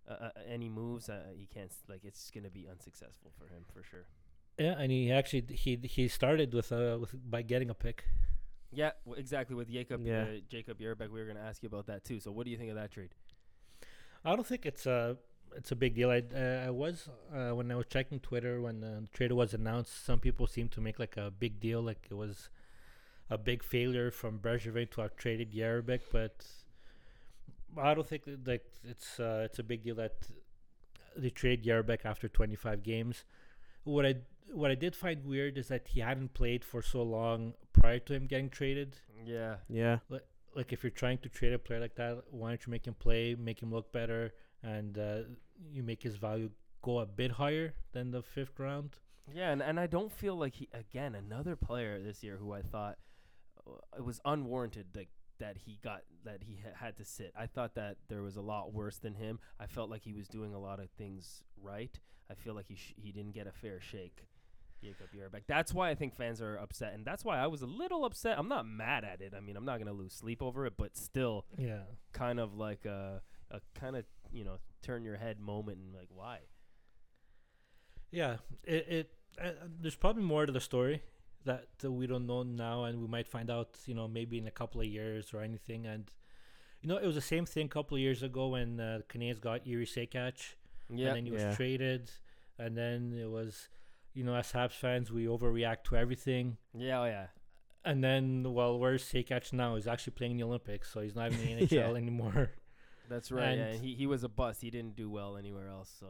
S3: uh, uh, any moves, uh, he can't. Like it's gonna be unsuccessful for him for sure.
S7: Yeah, and he actually he he started with uh with by getting a pick.
S3: Yeah, w- exactly. With Jacob,
S4: Yeah.
S3: uh, Jacob Jerabek, we were going to ask you about that too. So, what do you think of that trade?
S7: I don't think it's a it's a big deal. I uh, I was uh, when I was checking Twitter when the trade was announced. Some people seemed to make like a big deal, like it was a big failure from Bergevin to have traded Jerabek, but I don't think that, like it's uh, it's a big deal that they trade Jerabek after 25 games. What I what I did find weird is that he hadn't played for so long prior to him getting traded.
S3: Yeah,
S4: Yeah.
S7: like if you're trying to trade a player like that, why don't you make him play, make him look better, and uh, you make his value go a bit higher than the fifth round?
S3: yeah, and, and I don't feel like he again another player this year who I thought uh, it was unwarranted like that he got that he ha- had to sit. I thought that there was a lot worse than him. I felt like he was doing a lot of things right. I feel like he sh- he didn't get a fair shake. Jacob Jerabek. That's why I think fans are upset, and that's why I was a little upset. I'm not mad at it. I mean, I'm not gonna lose sleep over it, but still,
S7: Yeah,
S3: kind of like a, a kind of you know turn your head moment and like why
S7: yeah. It, it uh, there's probably more to the story that uh, we don't know now, and we might find out, you know, maybe in a couple of years or anything. And you know, it was the same thing a couple of years ago when uh, Canadiens got Jiri Sekac.
S3: yeah
S7: and then he was
S4: Yeah.
S7: traded, and then it was you know, as Habs fans, we overreact to everything.
S3: Yeah, oh yeah.
S7: And then, well, where's Sekac now? He's actually playing the Olympics, so he's not even in the NHL
S4: Yeah.
S7: anymore.
S3: That's right. yeah,
S7: And-
S3: he he was a bust. He didn't do well anywhere else. So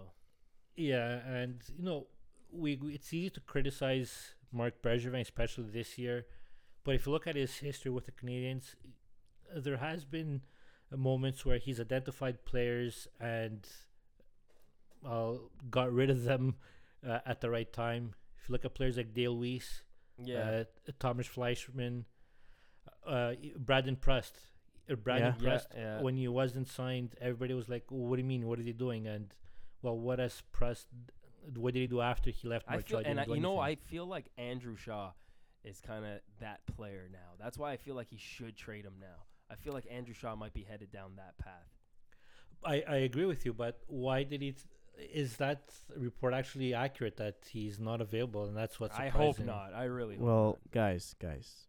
S7: Yeah, and you know, we, we it's easy to criticize Marc Bergevin, especially this year. But if you look at his history with the Canadiens, there has been moments where he's identified players and uh, got rid of them uh, at the right time. If you look at players like Dale Weise,
S3: yeah,
S7: uh, Thomas Fleischmann, uh, Brandon Prust. Uh, Brandon
S3: Yeah.
S7: Prust,
S3: Yeah, yeah.
S7: when he wasn't signed, everybody was like, "What do you mean? What is he doing?" And well, what has Prust? What did he do after he left
S3: I feel and I, you know I feel like Andrew Shaw is kind of that player now. That's why I feel like he should trade him now. I feel like Andrew Shaw might be headed down that path.
S7: I, I agree with you, but why did he? Is that report actually accurate that he's not available, and that's what's surprising.
S3: I hope not. I really hope
S6: Well, guys, guys,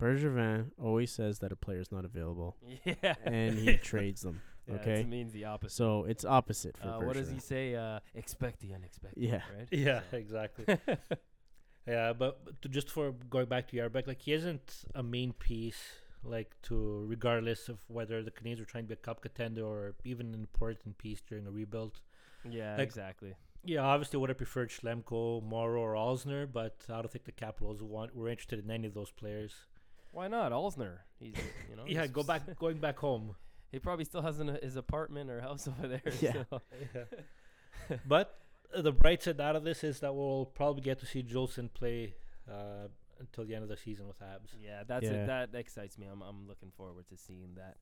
S6: Bergevin always says that a player's not available,
S3: yeah,
S6: and he trades them.
S3: Yeah,
S6: Okay,
S3: it means the opposite.
S6: so it's opposite for
S3: uh, what does he say? Uh, expect the unexpected.
S6: Yeah.
S3: right.
S7: Yeah,
S3: So-
S7: exactly. yeah, but, but to just for going back to Jerabek, like he isn't a main piece, like to regardless of whether the Canadiens are trying to be a cup contender or even an important piece during a rebuild.
S3: Yeah,
S7: Like-
S3: exactly.
S7: Yeah, obviously would have preferred Schlemko, Morrow, or Alzner, but I don't think the Capitals want were interested in any of those players.
S3: Why not Alzner? He's you know.
S7: yeah,
S3: he's
S7: go back, going back home.
S3: He probably still has an, his apartment or house over there.
S6: Yeah.
S3: so-
S7: but uh, the bright side out of this is that we'll probably get to see Juulsen play uh, until the end of the season with Habs.
S3: Yeah, that's
S6: Yeah.
S3: It, that excites me. I'm I'm looking forward to seeing that.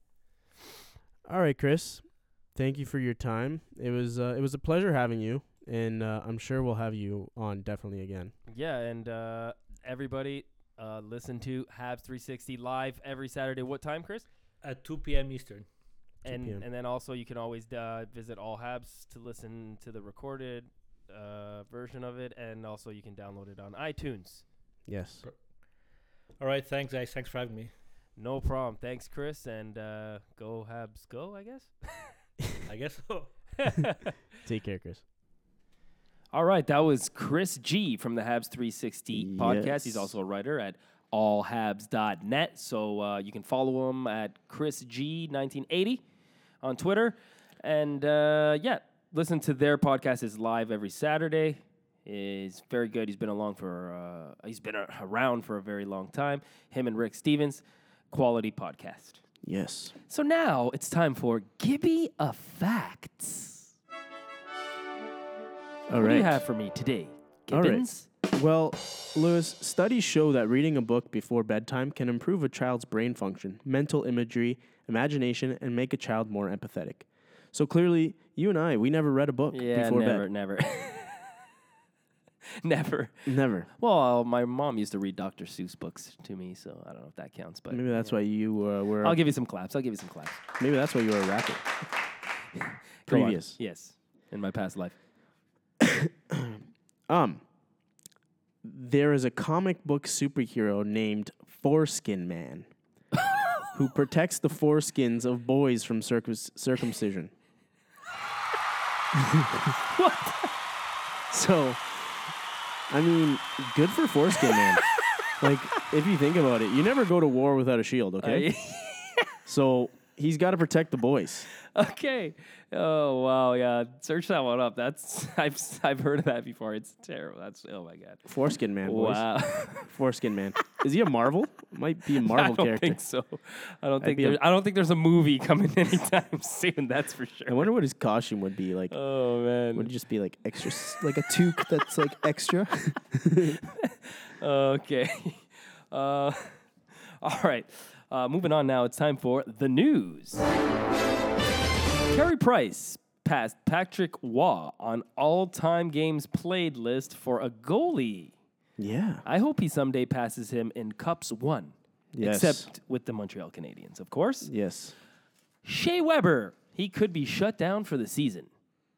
S6: All right, Chris. Thank you for your time. It was uh, it was a pleasure having you, and uh, I'm sure we'll have you on definitely again.
S3: Yeah, and uh, everybody uh, listen to Habs 360 live every Saturday. What time, Chris?
S7: At 2 p.m. Eastern.
S6: 2
S3: And
S6: p.m.
S3: and then also you can always uh, visit All Habs to listen to the recorded uh, version of it, and also you can download it on iTunes.
S6: Yes.
S7: All right, thanks, guys. Thanks for having me.
S3: No problem. Thanks, Chris, and uh, go Habs, go! I guess.
S7: I guess so.
S6: Take care, Chris.
S3: All right, that was Chris G from the Habs 360 podcast. He's also a writer at allhabs.net. So uh, you can follow him at Chris G1980 on Twitter. And uh, yeah, listen to their podcast. is live every Saturday. Is very good. He's been along for uh, he's been around for a very long time. Him and Rick Stevens, quality podcast.
S4: Yes.
S3: So now it's time for Gibby of Facts.
S4: All
S3: what do you have for me today, Gibbons?
S4: All right. Well, Lewis, studies show that reading a book before bedtime can improve a child's brain function, mental imagery, imagination, and make a child more empathetic. So clearly, you and I, we never read a book
S3: Yeah,
S4: before
S3: never,
S4: bed.
S3: never, never.
S4: Never. Never.
S3: Well, my mom used to read Dr. Seuss books to me, so I don't know if that counts. But
S4: Maybe that's why you uh, were.
S3: I'll give you some claps. I'll give you some claps.
S4: maybe that's why you were a rapper. Previous.
S3: yes, in my past life.
S4: Um, there is a comic book superhero named Foreskin Man who protects the foreskins of boys from circus- circumcision. what? So, I mean, good for Foreskin Man. like, if you think about it, you never go to war without a shield, okay? Uh, so, he's got to protect the boys.
S3: okay. Oh wow, yeah. Search that one up. That's I've I've heard of that before. It's terrible. That's oh my god.
S4: Foreskin Man, boys.
S3: Wow.
S4: Foreskin Man. Is he a Marvel? Might be a Marvel
S3: I don't
S4: character.
S3: think so. I don't think
S4: be a-
S3: there, I don't think there's a movie coming anytime soon. That's for sure.
S4: I wonder what his costume would be like.
S3: Oh man.
S4: Would it just be like extra, like a toque that's like extra?
S3: Okay. Uh, all right. Uh, moving on now. It's time for the news. Carey Price passed Patrick Roy on all-time games played list for a goalie.
S4: yeah.
S3: I hope he someday passes him in cups won.
S4: Yes.
S3: Except with the Montreal Canadiens, of course.
S4: Yes.
S3: Shea Weber, he could be shut down for the season.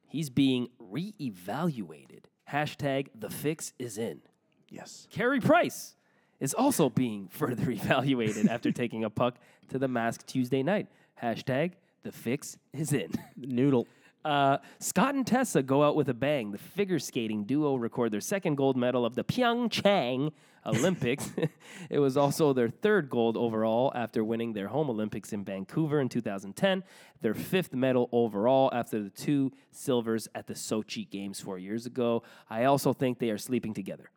S3: He's being reevaluated. Hashtag the fix is in.
S4: Yes.
S3: Carey Price is also being further evaluated after taking a puck to the mask Tuesday night. Hashtag the fix is in.
S4: Noodle.
S3: Uh, Scott and Tessa go out with a bang. The figure skating duo record their second gold medal of the Pyeongchang Olympics. it was also their third gold overall after winning their home Olympics in Vancouver in 2010, their fifth medal overall after the two silvers at the Sochi Games four years ago. I also think they are sleeping together.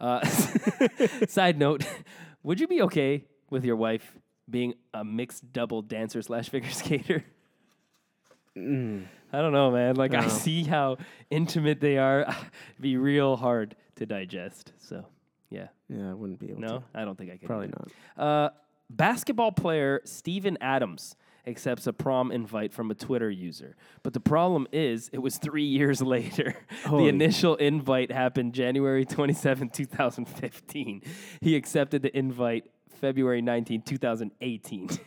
S3: Uh, side note, would you be okay with your wife being a mixed double dancer slash figure skater? I don't know, man. Like I see how intimate they are. It'd be real hard to digest. So, yeah.
S4: Yeah, I wouldn't be able to.
S3: No,
S4: to.
S3: I don't think I could.
S4: Probably not.
S3: Uh, basketball player Steven Adams accepts a prom invite from a Twitter user. But the problem is, it was three years later. the initial invite happened January 27, 2015. He accepted the invite February 19, 2018.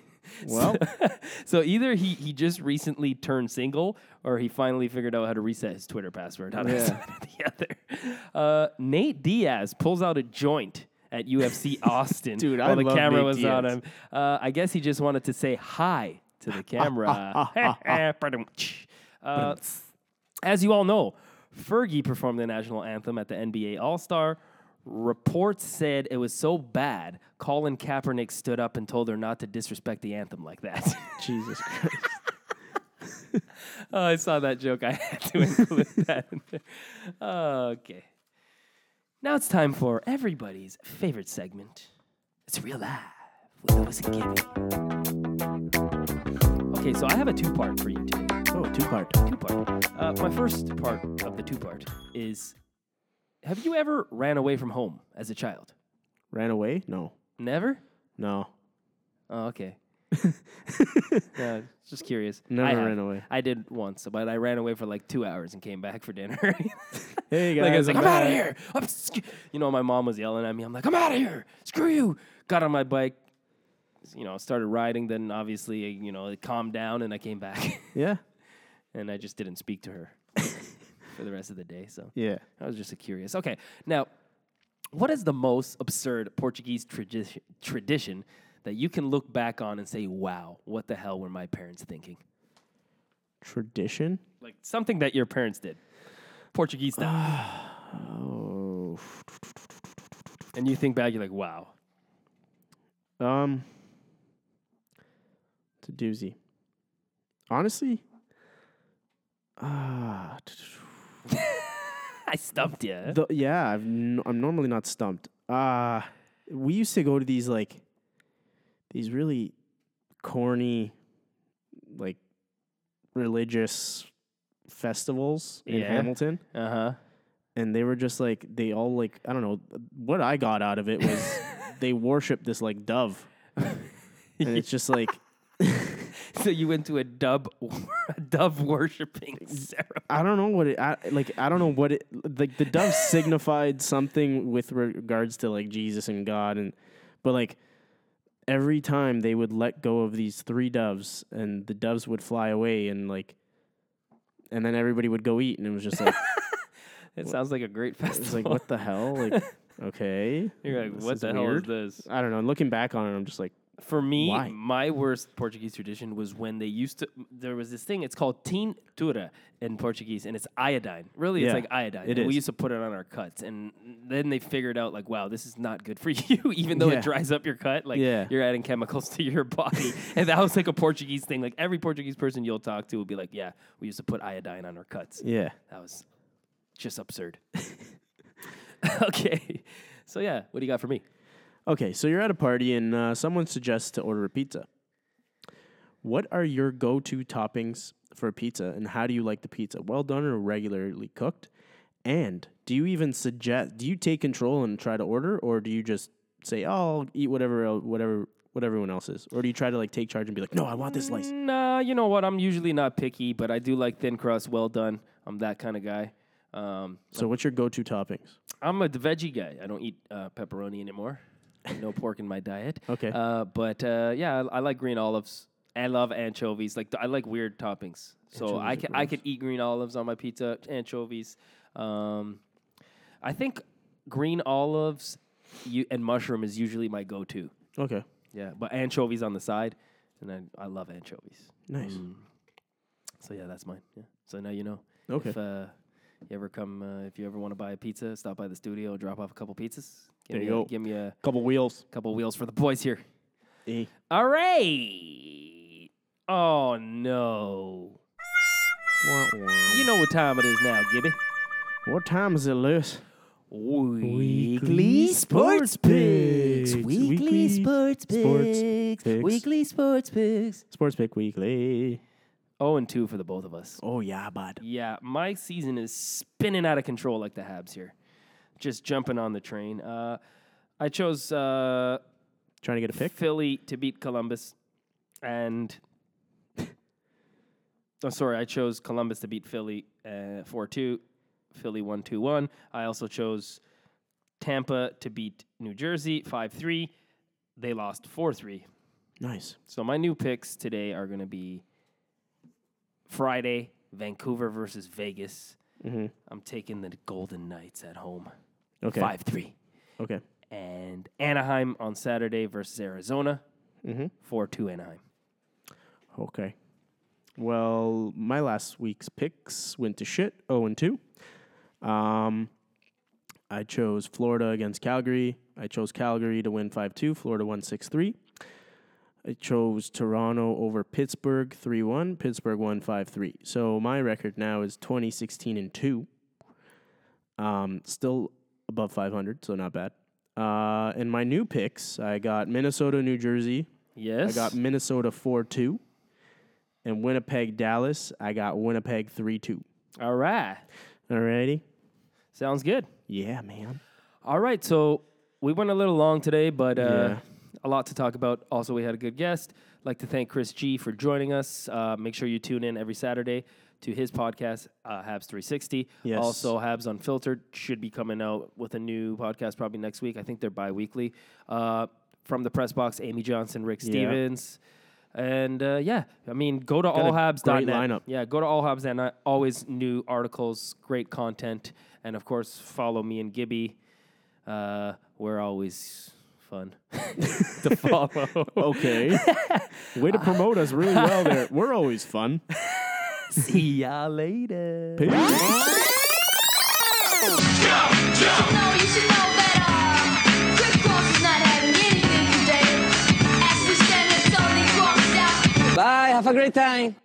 S4: Well.
S3: so, so either he, he just recently turned single or he finally figured out how to reset his Twitter password. How
S4: Yeah.
S3: the other. Uh, Nate Diaz pulls out a joint at UFC Austin
S4: Dude, I
S3: while the
S4: love
S3: camera
S4: Nate
S3: was on
S4: Diaz.
S3: him. Uh, I guess he just wanted to say hi to the camera. uh, as you all know, Fergie performed the national anthem at the NBA All Star. Reports said it was so bad, Colin Kaepernick stood up and told her not to disrespect the anthem like that.
S4: Jesus Christ.
S3: oh, I saw that joke. I had to include that in there. Okay. Now it's time for everybody's favorite segment. It's Real Life with Lewis and Kevin. Okay, so I have a two part for you today.
S4: Oh, two part.
S3: Two part. Uh, my first part of the two part is Have you ever ran away from home as a child?
S4: Ran away? No.
S3: Never?
S4: No.
S3: Oh, okay. yeah, just curious.
S4: Never
S3: I have.
S4: ran away.
S3: I did once, but I ran away for like two hours and came back for dinner.
S4: Hey guys,
S3: like I was like,
S4: I'm
S3: I'm out of here. I'm sc-" you know, my mom was yelling at me. I'm like, I'm out of here. Screw you. Got on my bike. You know, started riding. Then obviously, you know, it calmed down and I came back
S4: Yeah.
S3: and I just didn't speak to her for the rest of the day. So
S4: Yeah.
S3: I was just a curious. Okay, now, what is the most absurd Portuguese tradi- tradition that you can look back on and say, "Wow, what the hell were my parents thinking?"
S4: Tradition?
S3: Like something that your parents did, Portuguese style,
S4: Oh.
S3: and you think back, you're like, "Wow."
S4: Um. A doozy. Honestly. Ah.
S3: I stumped you.
S4: The, yeah, I've n- I'm normally not stumped. Uh we used to go to these like these really corny like religious festivals in
S3: Yeah.
S4: Hamilton
S3: Uh huh.
S4: and they were just like they all like I don't know what I got out of it was they worship this like dove. And it's just like
S3: So you went to a dub, a dove worshiping ceremony.
S4: I don't know what it I, like. I don't know what it like. The dove signified something with regards to like Jesus and God, and but like every time they would let go of these three doves, and the doves would fly away, and like, and then everybody would go eat, and it was just like
S3: It sounds like a great festival.
S4: it's like what the hell, like okay,
S3: You're like,
S4: this
S3: what the hell
S4: weird."
S3: is this?
S4: I don't know. Looking back on it, I'm just like,
S3: For me,
S4: Why?
S3: my worst Portuguese tradition was when they used to. There was this thing. It's called tintura in Portuguese, and it's iodine. Really, it's
S4: Yeah,
S3: like iodine.
S4: it
S3: and We
S4: is.
S3: used to put it on our cuts, and then they figured out like, wow, this is not good for you. Even though
S4: Yeah.
S3: it dries up your cut, like
S4: Yeah.
S3: you're adding chemicals to your body. and that was like a Portuguese thing. Like every Portuguese person you'll talk to will be like, yeah, we used to put iodine on our cuts.
S4: yeah,
S3: That was just absurd. okay, so yeah, what do you got for me?
S4: Okay, so you're at a party and uh, someone suggests to order a pizza. What are your go-to toppings for a pizza, and how do you like the pizza? Well done or regularly cooked? And do you even suggest? Do you take control and try to order, or do you just say, "Oh, I'll eat whatever, el- whatever, what everyone else is," or do you try to like take charge and be like, "No, I want this slice."
S3: Nah, you know what? I'm usually not picky, but I do like thin crust, well done. I'm that kind of guy. Um,
S4: So, what's your go-to toppings?
S3: I'm a veggie guy. I don't eat uh, pepperoni anymore. No pork in my diet.
S4: Okay.
S3: Uh, but uh, yeah, I, I like green olives. I love anchovies. Like I like weird toppings. So I
S4: Anchovies are
S3: can I could eat green olives on my pizza, anchovies. Um, I think green olives you, and mushroom is usually my go-to.
S4: Okay,
S3: Yeah, but anchovies on the side, and I, I love anchovies.
S4: nice.
S3: Mm. So yeah, that's mine. Yeah. So now you know.
S4: Okay.
S3: If uh, you ever come, uh, if you ever want to buy a pizza, stop by the studio, drop off a couple pizzas. Give
S4: There
S3: me
S4: you
S3: a,
S4: go.
S3: Give me a
S4: Couple wheels.
S3: couple wheels for the boys here.
S4: Eh.
S3: All right. Oh no. You know what time it is now, Gibby.
S4: What time is it, Lewis?
S3: Weekly
S4: sports picks.
S3: Weekly
S4: Weekly
S3: sports
S4: sports
S3: picks.
S4: picks.
S3: Weekly sports picks.
S4: Sports Pick Weekly.
S3: Oh, and two for the both of us.
S4: Oh yeah, bud.
S3: Yeah, my season is spinning out of control like the Habs here. Just jumping on the train. Uh, I chose uh,
S4: Trying to get a pick.
S3: Philly to beat Columbus, and oh, sorry, I chose Columbus to beat Philly uh, four two. Philly one two one. I also chose Tampa to beat New Jersey five three. They lost four three.
S4: Nice.
S3: So my new picks today are going to be Friday, Vancouver versus Vegas.
S4: Mm-hmm.
S3: I'm taking the Golden Knights at home,
S4: Okay.
S3: five three,
S4: Okay.
S3: and Anaheim on Saturday versus Arizona,
S4: Mm-hmm.
S3: four two Anaheim.
S4: Okay. Well, my last week's picks went to shit. 0 and 2. Um, I chose Florida against Calgary. I chose Calgary to win 5 2. Florida won 6 3. I chose Toronto over Pittsburgh 3 1. Pittsburgh won 5 3. So my record now is 2016 and 2. Um, still above 500, so not bad. Uh, and my new picks, I got Minnesota, New Jersey,
S3: Yes,
S4: I got Minnesota 4 2. And Winnipeg, Dallas, I got Winnipeg 3 2.
S3: All right,
S4: Alrighty?
S3: sounds good.
S4: Yeah, man.
S3: All right, so we went a little long today, but uh,
S4: Yeah.
S3: a lot to talk about. Also, we had a good guest. I'd like to thank Chris G for joining us. Uh, make sure you tune in every Saturday to his podcast, uh, Habs 360.
S4: Yes.
S3: Also, Habs Unfiltered should be coming out with a new podcast probably next week. I think they're bi weekly. Uh, from the press box, Amy Johnson, Rick
S4: Yeah.
S3: Stevens. And uh, yeah, I mean, go to allhabs.net.
S4: great lineup.
S3: Yeah, go to allhabs.net. Always new articles, great content. And of course, follow me and Gibby. Uh, we're always fun to follow.
S4: Okay. Way to promote us really well there. We're always fun.
S3: See ya later.
S4: Peace.
S8: You know, you know that, Chris Cross is not having anything today. As we stand there, slowly crossed out.
S9: Bye, have a great time.